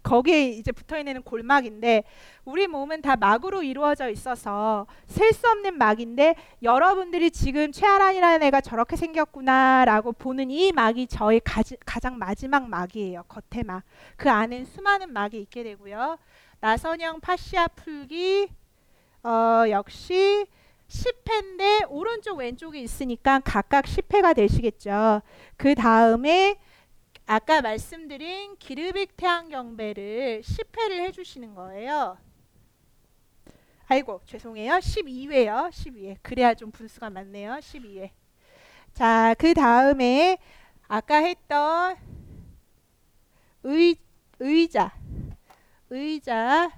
거기에 이제 붙어 있는 골막인데 우리 몸은 다 막으로 이루어져 있어서 셀 수 없는 막인데 여러분들이 지금 최아란이라는 애가 저렇게 생겼구나라고 보는 이 막이 저의 가지, 가장 마지막 막이에요. 겉에 막. 그 안엔 수많은 막이 있게 되고요. 나선형 파시아 풀기 어, 역시 10회인데 오른쪽 왼쪽이 있으니까 각각 10회가 되시겠죠. 그 다음에 아까 말씀드린 기르빅 태양경배를 10회를 해주시는 거예요. 아이고 죄송해요. 12회요. 12회. 그래야 좀 분수가 많네요. 12회. 자, 그 다음에 아까 했던 의, 의자. 의자.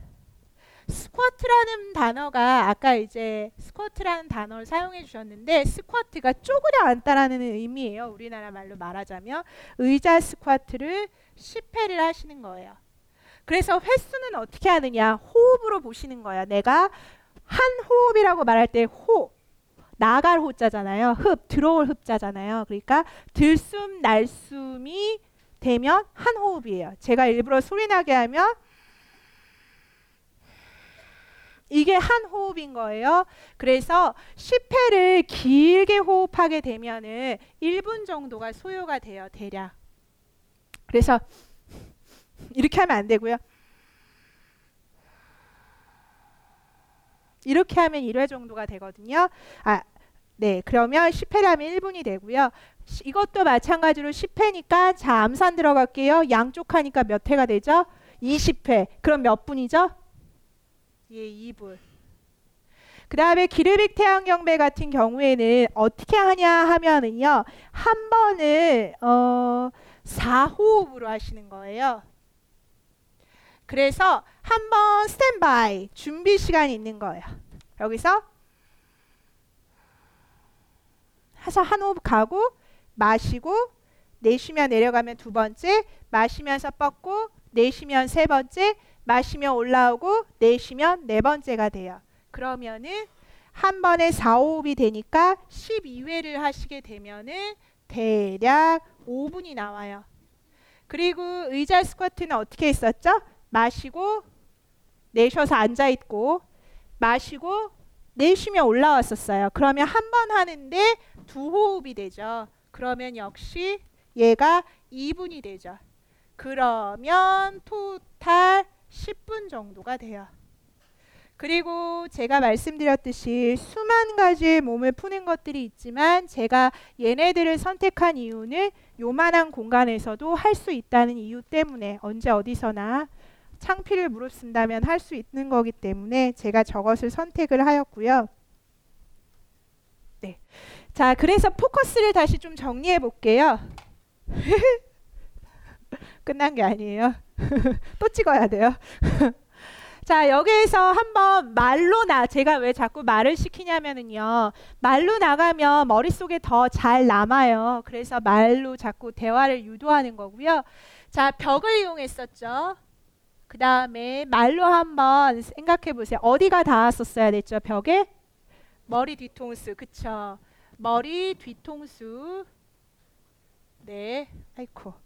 스쿼트라는 단어가 아까 이제 스쿼트라는 단어를 사용해 주셨는데 스쿼트가 쪼그려 앉다라는 의미예요. 우리나라 말로 말하자면 의자 스쿼트를 10회를 하시는 거예요. 그래서 횟수는 어떻게 하느냐? 호흡으로 보시는 거야. 내가 한 호흡이라고 말할 때 호, 나갈 호자잖아요. 흡, 들어올 흡자잖아요. 그러니까 들숨, 날숨이 되면 한 호흡이에요. 제가 일부러 소리 나게 하면 이게 한 호흡인 거예요. 그래서 10회를 길게 호흡하게 되면은 1분 정도가 소요가 돼요. 대략. 그래서 이렇게 하면 안 되고요. 이렇게 하면 1회 정도가 되거든요. 아, 네. 그러면 10회를 하면 1분이 되고요. 이것도 마찬가지로 10회니까 자, 암산 들어갈게요. 양쪽 하니까 몇 회가 되죠? 20회. 그럼 몇 분이죠? 예, 2분. 그 다음에 기르빅 태양경배 같은 경우에는 어떻게 하냐 하면은요. 한 번을 어, 4호흡으로 하시는 거예요. 그래서 한 번 스탠바이 준비 시간이 있는 거예요. 여기서 해서 한 호흡 가고 마시고 내쉬면 내려가면 두 번째 마시면서 뻗고 내쉬면 세 번째 마시면 올라오고 내쉬면 네 번째가 돼요. 그러면은 한 번에 4, 5호흡이 되니까 12회를 하시게 되면은 대략 5분이 나와요. 그리고 의자 스쿼트는 어떻게 했었죠? 마시고 내쉬어서 앉아 있고 마시고 내쉬면 올라왔었어요. 그러면 한 번 하는데 두 호흡이 되죠. 그러면 역시 얘가 2분이 되죠. 그러면 토탈 10분 정도가 돼요. 그리고 제가 말씀드렸듯이 수만 가지의 몸을 푸는 것들이 있지만 제가 얘네들을 선택한 이유는 요만한 공간에서도 할 수 있다는 이유 때문에 언제 어디서나 창피를 무릅쓴다면 할 수 있는 거기 때문에 제가 저것을 선택을 하였고요. 네. 자, 그래서 포커스를 다시 좀 정리해 볼게요. [laughs] 끝난 게 아니에요. [laughs] 또 찍어야 돼요. [laughs] 자, 여기에서 한번 말로 나, 제가 왜 자꾸 말을 시키냐면은요. 말로 나가면 머릿속에 더 잘 남아요. 그래서 말로 자꾸 대화를 유도하는 거고요. 자, 벽을 이용했었죠. 그 다음에 말로 한번 생각해 보세요. 어디가 닿았었어야 됐죠, 벽에? 머리 뒤통수, 그쵸. 머리 뒤통수. 네, 아이코.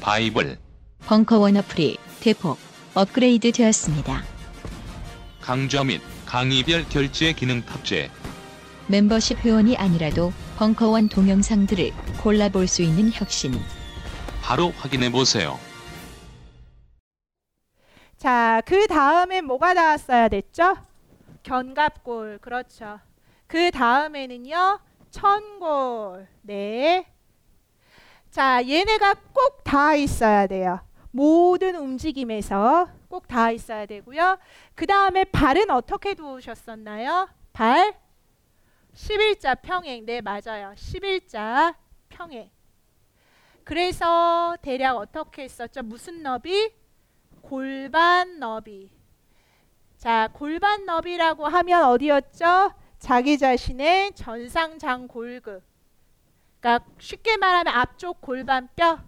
바이블 벙커원 어플이 대폭 업그레이드 되었습니다. 강좌 및 강의별 결제 기능 탑재 멤버십 회원이 아니라도 벙커원 동영상들을 골라볼 수 있는 혁신. 바로 확인해 보세요. 자, 그 다음에 뭐가 나왔어야 됐죠? 견갑골. 그렇죠. 그 다음에는요. 천골. 네. 자, 얘네가 꼭 다 있어야 돼요. 모든 움직임에서 꼭 다 있어야 되고요. 그 다음에 발은 어떻게 두셨었나요? 발 11자 평행. 네, 맞아요. 11자 평행. 그래서 대략 어떻게 했었죠? 무슨 너비? 골반 너비. 자, 골반 너비라고 하면 어디였죠? 자기 자신의 전상장 골극. 그러니까 쉽게 말하면 앞쪽 골반뼈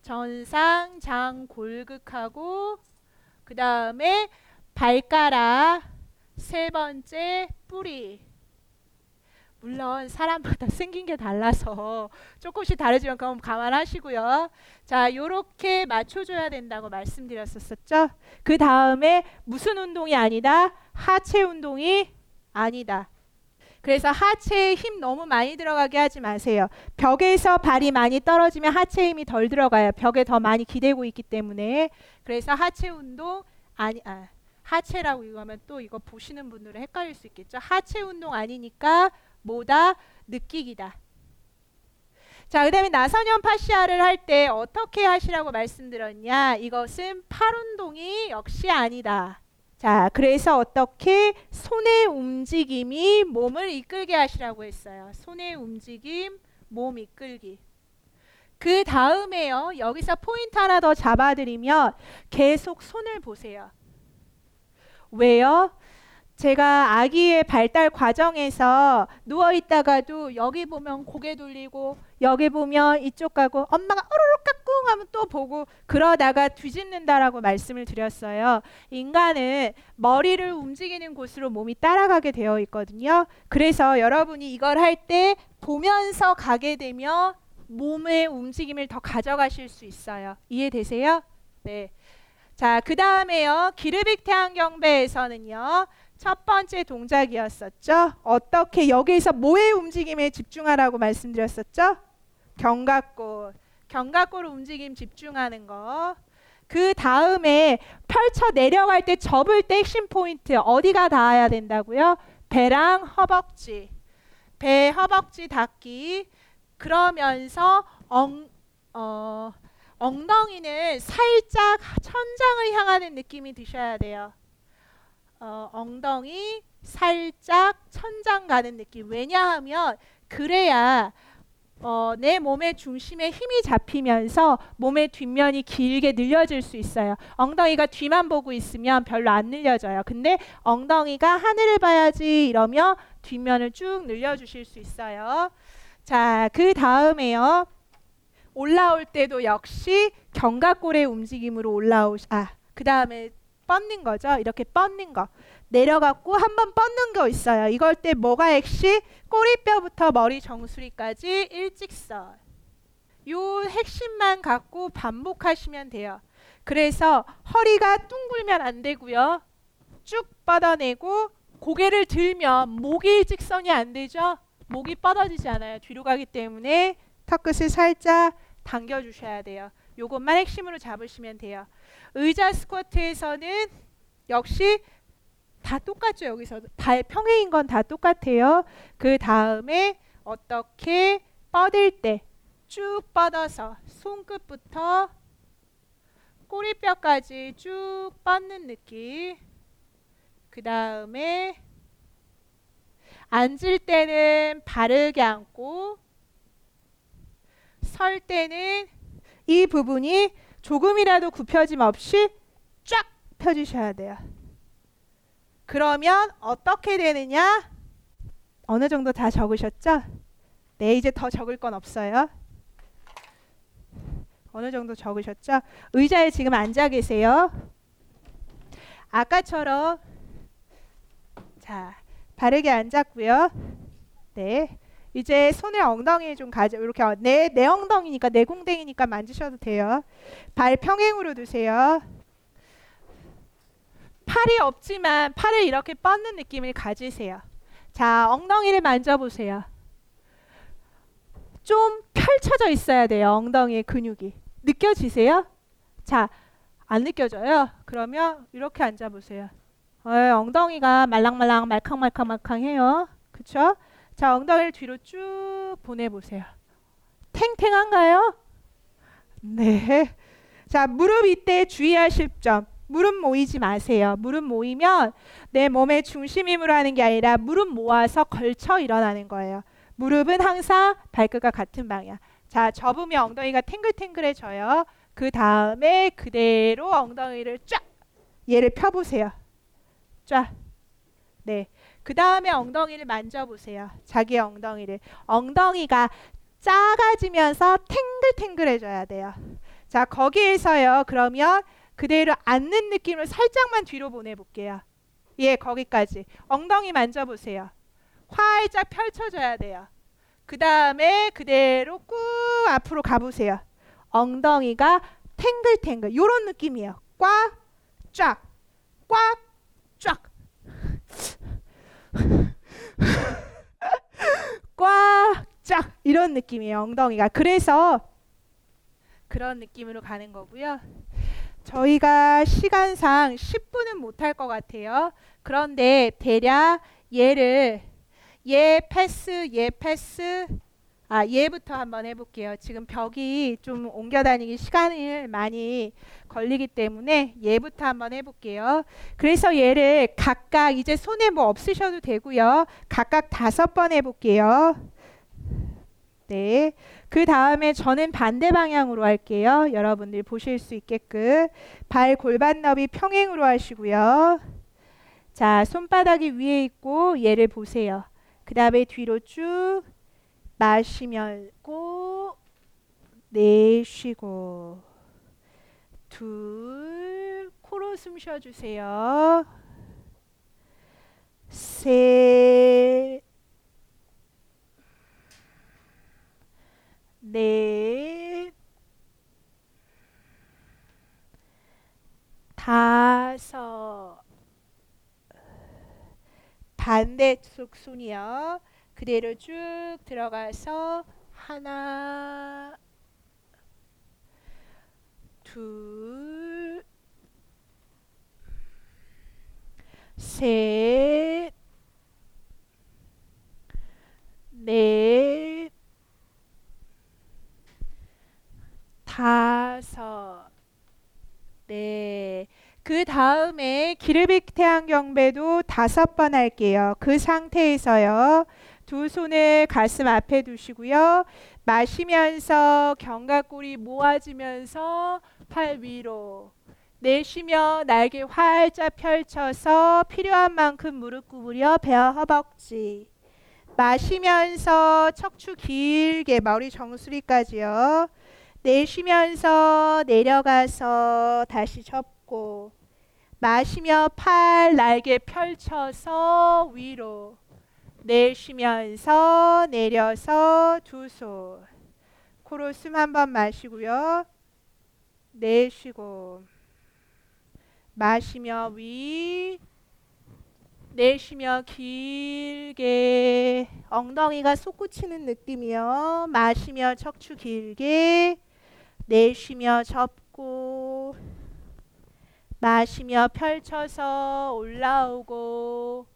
전상 장 골극하고 그 다음에 발가락 세 번째 뿌리 물론 사람마다 [laughs] 생긴 게 달라서 조금씩 다르지만 그건 감안하시고요. 자, 요렇게 맞춰줘야 된다고 말씀드렸었죠. 그 다음에 무슨 운동이 아니다? 하체 운동이 아니다. 그래서 하체에 힘 너무 많이 들어가게 하지 마세요. 벽에서 발이 많이 떨어지면 하체 힘이 덜 들어가요. 벽에 더 많이 기대고 있기 때문에. 그래서 하체 운동 아니 아 하체라고 이거 하면 또 이거 보시는 분들은 헷갈릴 수 있겠죠. 하체 운동 아니니까 뭐다 느끼기다. 자, 그다음에 나선형 파시아를 할 때 어떻게 하시라고 말씀드렸냐? 이것은 팔 운동이 역시 아니다. 자, 그래서 어떻게 손의 움직임이 몸을 이끌게 하시라고 했어요. 손의 움직임, 몸 이끌기. 그 다음에요. 여기서 포인트 하나 더 잡아드리면 계속 손을 보세요. 왜요? 제가 아기의 발달 과정에서 누워 있다가도 여기 보면 고개 돌리고 여기 보면 이쪽 가고 엄마가 어르륵 까꿍 하면 또 보고 그러다가 뒤집는다라고 말씀을 드렸어요. 인간은 머리를 움직이는 곳으로 몸이 따라가게 되어 있거든요. 그래서 여러분이 이걸 할 때 보면서 가게 되면 몸의 움직임을 더 가져가실 수 있어요. 이해되세요? 네. 자, 그 다음에요. 기르빅 태양경배에서는요. 첫 번째 동작이었었죠. 어떻게 여기서 뭐의 움직임에 집중하라고 말씀드렸었죠? 견갑골. 견갑골 움직임 집중하는 거. 그 다음에 펼쳐 내려갈 때 접을 때 핵심 포인트 어디가 닿아야 된다고요? 배랑 허벅지. 배 허벅지 닿기. 그러면서 엉, 어, 엉덩이는 살짝 천장을 향하는 느낌이 드셔야 돼요. 어, 엉덩이 살짝 천장 가는 느낌. 왜냐하면 그래야 어, 내 몸의 중심에 힘이 잡히면서 몸의 뒷면이 길게 늘려질 수 있어요. 엉덩이가 뒤만 보고 있으면 별로 안 늘려져요. 근데 엉덩이가 하늘을 봐야지 이러면 뒷면을 쭉 늘려주실 수 있어요. 자, 그 다음에요. 올라올 때도 역시 견갑골의 움직임으로 올라오 아, 그 다음에 뻗는 거죠. 이렇게 뻗는 거. 내려갖고 한 번 뻗는 거 있어요. 이걸 때 뭐가 핵심? 꼬리뼈부터 머리 정수리까지 일직선. 요 핵심만 갖고 반복하시면 돼요. 그래서 허리가 둥글면 안 되고요. 쭉 뻗어내고 고개를 들면 목이 일직선이 안 되죠. 목이 뻗어지지 않아요. 뒤로 가기 때문에 턱끝을 살짝 당겨 주셔야 돼요. 요것만 핵심으로 잡으시면 돼요. 의자 스쿼트에서는 역시 다 똑같죠. 여기서 발 평행인 건 다 똑같아요. 그 다음에 어떻게 뻗을 때 쭉 뻗어서 손끝부터 꼬리뼈까지 쭉 뻗는 느낌. 그 다음에 앉을 때는 바르게 앉고 설 때는 이 부분이 조금이라도 굽혀짐 없이 쫙 펴주셔야 돼요. 그러면 어떻게 되느냐? 어느 정도 다 적으셨죠? 네, 이제 더 적을 건 없어요. 어느 정도 적으셨죠? 의자에 지금 앉아 계세요. 아까처럼 자 바르게 앉았고요. 네. 이제 손을 엉덩이에 좀 가져 이렇게 내, 내 엉덩이니까 내 공댕이니까 만지셔도 돼요. 발 평행으로 두세요. 팔이 없지만 팔을 이렇게 뻗는 느낌을 가지세요. 자, 엉덩이를 만져보세요. 좀 펼쳐져 있어야 돼요. 엉덩이의 근육이. 느껴지세요? 자, 안 느껴져요? 그러면 이렇게 앉아보세요. 어, 엉덩이가 말랑말랑 말캉말캉말캉해요. 그쵸? 자, 엉덩이를 뒤로 쭉 보내보세요. 탱탱한가요? 네. 자, 무릎 이때 주의하실 점. 무릎 모이지 마세요. 무릎 모이면 내 몸의 중심 힘으로 하는 게 아니라 무릎 모아서 걸쳐 일어나는 거예요. 무릎은 항상 발끝과 같은 방향. 자, 접으면 엉덩이가 탱글탱글해져요. 그 다음에 그대로 엉덩이를 쫙 얘를 펴보세요. 쫙. 네. 그 다음에 엉덩이를 만져보세요. 자기 엉덩이를. 엉덩이가 작아지면서 탱글탱글해져야 돼요. 자, 거기에서요. 그러면 그대로 앉는 느낌을 살짝만 뒤로 보내볼게요. 예, 거기까지. 엉덩이 만져보세요. 활짝 펼쳐져야 돼요. 그 다음에 그대로 꾹 앞으로 가보세요. 엉덩이가 탱글탱글 요런 느낌이에요. 꽉, 쫙, 꽉, 쫙. [laughs] 꽉, 쫙 이런 느낌이에요. 엉덩이가. 그래서 그런 느낌으로 가는 거고요. 저희가 시간상 10분은 못할 것 같아요. 그런데 대략 얘를 얘 패스, 얘 패스, 아 얘부터 한번 해볼게요. 지금 벽이 좀 옮겨 다니기 시간을 많이 걸리기 때문에 얘부터 한번 해볼게요. 그래서 얘를 각각 이제 손에 뭐 없으셔도 되고요. 각각 다섯 번 해볼게요. 네. 그 다음에 저는 반대 방향으로 할게요. 여러분들 보실 수 있게끔. 발 골반 너비 평행으로 하시고요. 자, 손바닥이 위에 있고 얘를 보세요. 그 다음에 뒤로 쭉 마시면고 내쉬고 둘 코로 숨 쉬어주세요. 셋 넷, 다섯, 반대쪽 손이요. 그대로 쭉 들어가서 하나, 둘, 셋, 넷, 다섯, 네. 그 다음에 기르빅 태양 경배도 다섯 번 할게요. 그 상태에서요. 두 손을 가슴 앞에 두시고요. 마시면서 견갑골이 모아지면서 팔 위로. 내쉬며 날개 활짝 펼쳐서 필요한 만큼 무릎 구부려 배와 허벅지. 마시면서 척추 길게 머리 정수리까지요. 내쉬면서 내려가서 다시 접고 마시며 팔 날개 펼쳐서 위로 내쉬면서 내려서 두 손. 코로 숨 한 번 마시고요. 내쉬고. 마시며 위. 내쉬며 길게. 엉덩이가 솟구치는 느낌이요. 마시며 척추 길게. 내쉬며 접고. 마시며 펼쳐서 올라오고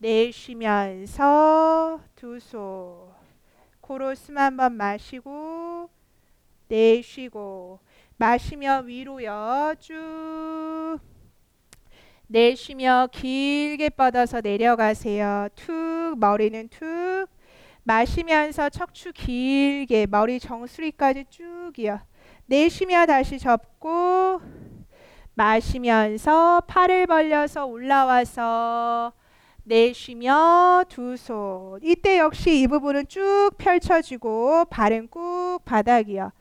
내쉬면서 두손 코로 숨 한번 마시고 내쉬고. 마시며 위로요 쭉 내쉬며 길게 뻗어서 내려가세요. 툭 머리는 툭. 마시면서 척추 길게 머리 정수리까지 쭉이요 내쉬며 다시 접고 마시면서 팔을 벌려서 올라와서 내쉬며 두 손. 이때 역시 이 부분은 쭉 펼쳐지고 발은 꾹 바닥이요.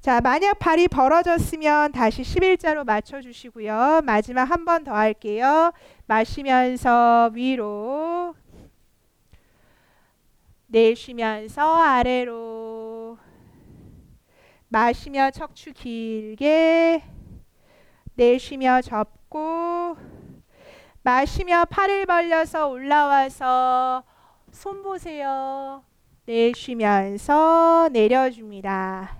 자, 만약 발이 벌어졌으면 다시 11자로 맞춰 주시고요. 마지막 한 번 더 할게요. 마시면서 위로. 내쉬면서 아래로. 마시며 척추 길게. 내쉬며 접고. 마시며 팔을 벌려서 올라와서 손 보세요. 내쉬면서 내려줍니다.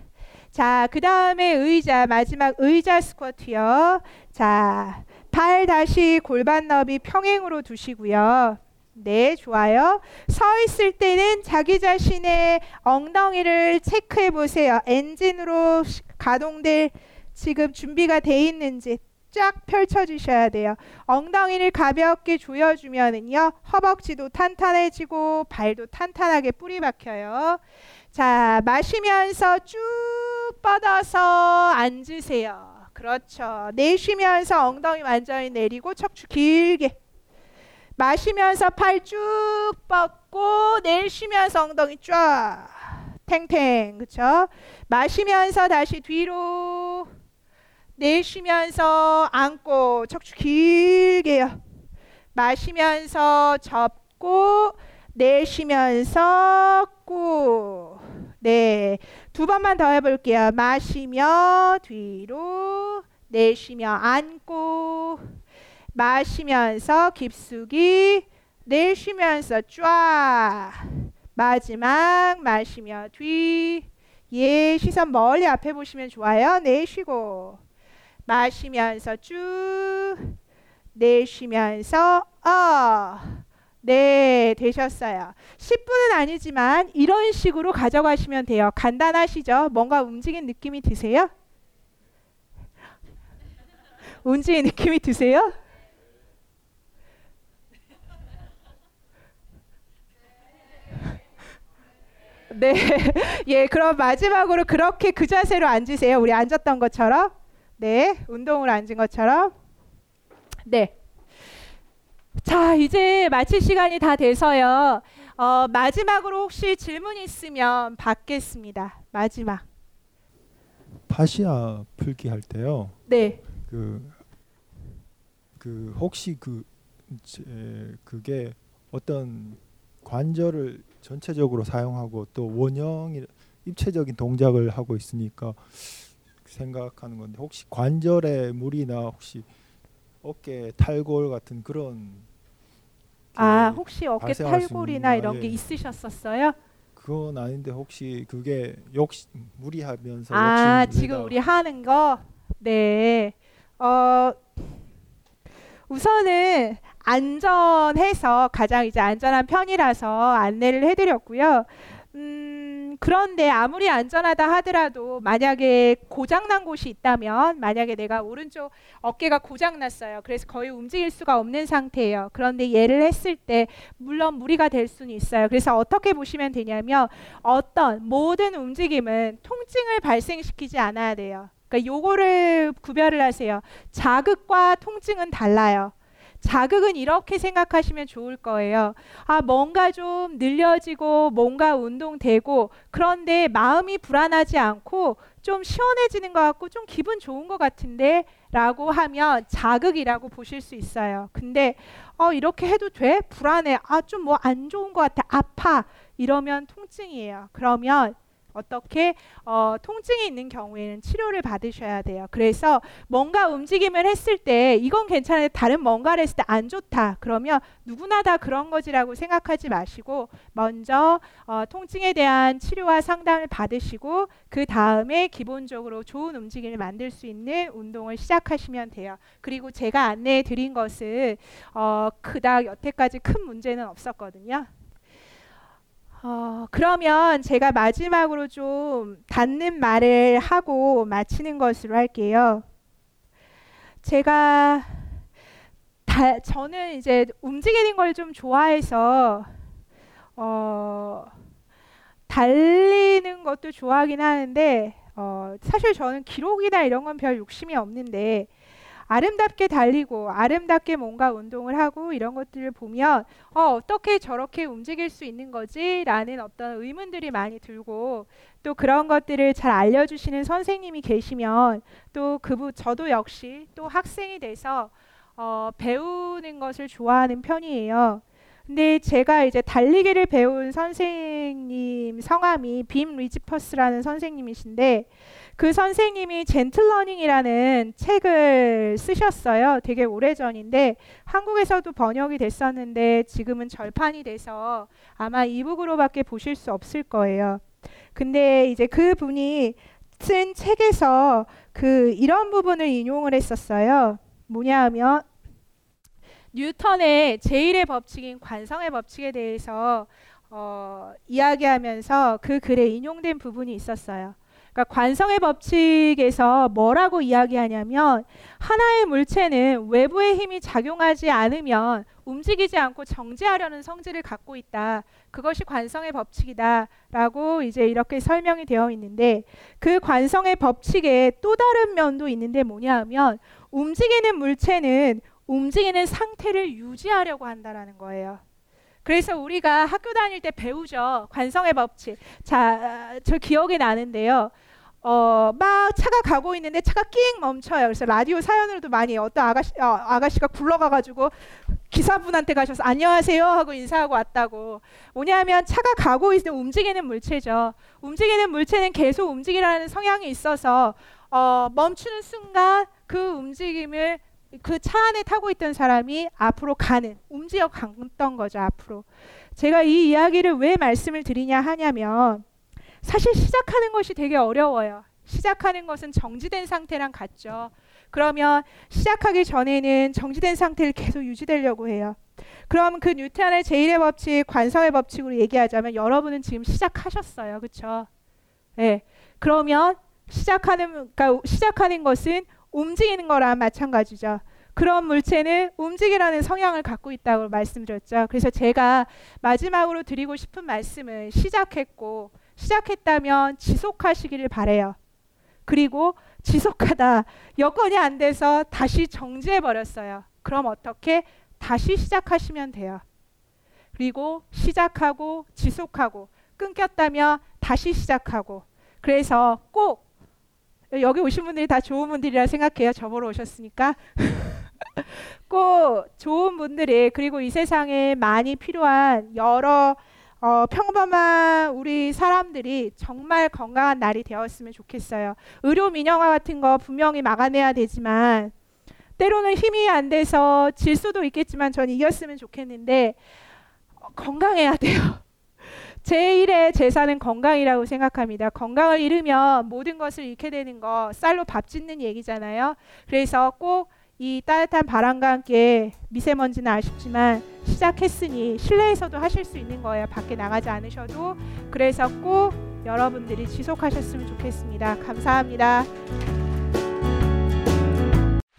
자, 그 다음에 의자, 마지막 의자 스쿼트요. 자, 발 다시 골반 너비 평행으로 두시고요. 네, 좋아요. 서 있을 때는 자기 자신의 엉덩이를 체크해 보세요. 엔진으로 가동될 지금 준비가 돼 있는지 쫙 펼쳐 주셔야 돼요. 엉덩이를 가볍게 조여 주면은요. 허벅지도 탄탄해지고 발도 탄탄하게 뿌리 박혀요. 자, 마시면서 쭉 뻗어서 앉으세요. 그렇죠. 내쉬면서 엉덩이 완전히 내리고 척추 길게. 마시면서 팔 쭉 뻗고 내쉬면서 엉덩이 쫙. 탱탱. 그렇죠? 마시면서 다시 뒤로 내쉬면서 안고 척추 길게요. 마시면서 접고 내쉬면서 꾹. 네. 두 번만 더 해볼게요. 마시며 뒤로, 내쉬며 안고, 마시면서 깊숙이, 내쉬면서 쫙. 마지막 마시며 뒤. 예, 시선 멀리 앞에 보시면 좋아요. 내쉬고, 마시면서 쭉, 내쉬면서 어. 네, 되셨어요. 10분은 아니지만 이런 식으로 가져가시면 돼요. 간단하시죠? 뭔가 움직인 느낌이 드세요? 움직인 느낌이 드세요? 네. [laughs] 예, 그럼 마지막으로 그렇게 그 자세로 앉으세요. 우리 앉았던 것처럼. 네. 운동을 앉은 것처럼. 네. 자, 이제 마칠 시간이 다 돼서요. 어, 마지막으로 혹시 질문 있으면 받겠습니다. 마지막. 파시아 풀기 할 때요. 네. 그, 그 혹시 그 제, 그게 어떤 관절을 전체적으로 사용하고 또 원형 입체적인 동작을 하고 있으니까 생각하는 건데 혹시 관절에 무리나 혹시 어깨 탈골 같은 그런 아 혹시 어깨 탈골이나 이런 예. 게 있으셨었어요? 그건 아닌데 혹시 그게 욕심 무리하면서 아 지금 우리 하는 거 네. 어 우선은 안전해서 가장 이제 안전한 편이라서 안내를 해드렸고요. 음, 그런데 아무리 안전하다 하더라도 만약에 고장난 곳이 있다면 만약에 내가 오른쪽 어깨가 고장났어요. 그래서 거의 움직일 수가 없는 상태예요. 그런데 얘를 했을 때 물론 무리가 될 수는 있어요. 그래서 어떻게 보시면 되냐면 어떤 모든 움직임은 통증을 발생시키지 않아야 돼요. 그러니까 요거를 구별을 하세요. 자극과 통증은 달라요. 자극은 이렇게 생각하시면 좋을 거예요. 아, 뭔가 좀 늘려지고 뭔가 운동되고 그런데 마음이 불안하지 않고 좀 시원해지는 것 같고 좀 기분 좋은 것 같은데 라고 하면 자극이라고 보실 수 있어요. 근데 어, 이렇게 해도 돼? 불안해. 아, 좀 뭐 안 좋은 것 같아. 아파. 이러면 통증이에요. 그러면 어떻게 어, 통증이 있는 경우에는 치료를 받으셔야 돼요. 그래서 뭔가 움직임을 했을 때 이건 괜찮은데 다른 뭔가를 했을 때 안 좋다. 그러면 누구나 다 그런 거지라고 생각하지 마시고 먼저 어, 통증에 대한 치료와 상담을 받으시고 그 다음에 기본적으로 좋은 움직임을 만들 수 있는 운동을 시작하시면 돼요. 그리고 제가 안내해 드린 것은 어, 그닥 여태까지 큰 문제는 없었거든요. 어, 그러면 제가 마지막으로 좀 닿는 말을 하고 마치는 것으로 할게요. 제가 다, 저는 이제 움직이는 걸 좀 좋아해서 어, 달리는 것도 좋아하긴 하는데 어, 사실 저는 기록이나 이런 건 별 욕심이 없는데 아름답게 달리고 아름답게 뭔가 운동을 하고 이런 것들을 보면 어, 어떻게 저렇게 움직일 수 있는 거지라는 어떤 의문들이 많이 들고 또 그런 것들을 잘 알려주시는 선생님이 계시면 또 그분 저도 역시 또 학생이 돼서 어, 배우는 것을 좋아하는 편이에요. 근데 제가 이제 달리기를 배운 선생님 성함이 빔 리지퍼스라는 선생님이신데 그 선생님이 젠틀러닝이라는 책을 쓰셨어요. 되게 오래전인데 한국에서도 번역이 됐었는데 지금은 절판이 돼서 아마 이북으로밖에 보실 수 없을 거예요. 근데 이제 그 분이 쓴 책에서 그 이런 부분을 인용을 했었어요. 뭐냐 하면 뉴턴의 제1의 법칙인 관성의 법칙에 대해서 어, 이야기하면서 그 글에 인용된 부분이 있었어요. 그러니까 관성의 법칙에서 뭐라고 이야기하냐면 하나의 물체는 외부의 힘이 작용하지 않으면 움직이지 않고 정지하려는 성질을 갖고 있다. 그것이 관성의 법칙이다라고 이제 이렇게 설명이 되어 있는데 그 관성의 법칙에 또 다른 면도 있는데 뭐냐 하면 움직이는 물체는 움직이는 상태를 유지하려고 한다라는 거예요. 그래서 우리가 학교 다닐 때 배우죠. 관성의 법칙. 자, 저 기억이 나는데요. 어, 막 차가 가고 있는데 차가 낑 멈춰요. 그래서 라디오 사연으로도 많이 어떤 아가씨, 어, 아가씨가 굴러가가지고 기사분한테 가셔서 안녕하세요 하고 인사하고 왔다고. 뭐냐면 차가 가고 있는 움직이는 물체죠. 움직이는 물체는 계속 움직이라는 성향이 있어서 어, 멈추는 순간 그 움직임을 그 차 안에 타고 있던 사람이 앞으로 가는 움직여 갔던 거죠 앞으로 제가 이 이야기를 왜 말씀을 드리냐 하냐면 사실 시작하는 것이 되게 어려워요 시작하는 것은 정지된 상태랑 같죠 그러면 시작하기 전에는 정지된 상태를 계속 유지되려고 해요 그럼 그 뉴턴의 제1의 법칙 관성의 법칙으로 얘기하자면 여러분은 지금 시작하셨어요 그렇죠 네. 그러면 시작하는 그러니까 시작하는 것은 움직이는 거랑 마찬가지죠. 그런 물체는 움직이라는 성향을 갖고 있다고 말씀드렸죠. 그래서 제가 마지막으로 드리고 싶은 말씀은 시작했고 시작했다면 지속하시기를 바래요. 그리고 지속하다 여건이 안 돼서 다시 정지해 버렸어요. 그럼 어떻게 다시 시작하시면 돼요. 그리고 시작하고 지속하고 끊겼다면 다시 시작하고 그래서 꼭 여기 오신 분들이 다 좋은 분들이라 생각해요. 저보러 오셨으니까. [laughs] 꼭 좋은 분들이 그리고 이 세상에 많이 필요한 여러 어, 평범한 우리 사람들이 정말 건강한 날이 되었으면 좋겠어요. 의료 민영화 같은 거 분명히 막아내야 되지만 때로는 힘이 안 돼서 질 수도 있겠지만 전 이겼으면 좋겠는데 어, 건강해야 돼요. [laughs] 제1의 재산은 건강이라고 생각합니다. 건강을 잃으면 모든 것을 잃게 되는 거 쌀로 밥 짓는 얘기잖아요. 그래서 꼭 이 따뜻한 바람과 함께 미세먼지는 아쉽지만 시작했으니 실내에서도 하실 수 있는 거예요. 밖에 나가지 않으셔도. 그래서 꼭 여러분들이 지속하셨으면 좋겠습니다. 감사합니다.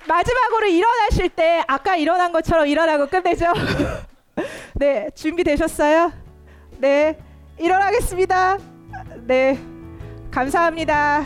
마지막으로 일어나실 때 아까 일어난 것처럼 일어나고 끝내죠. [laughs] 네, 준비되셨어요? 네. 일어나겠습니다. 네. 감사합니다.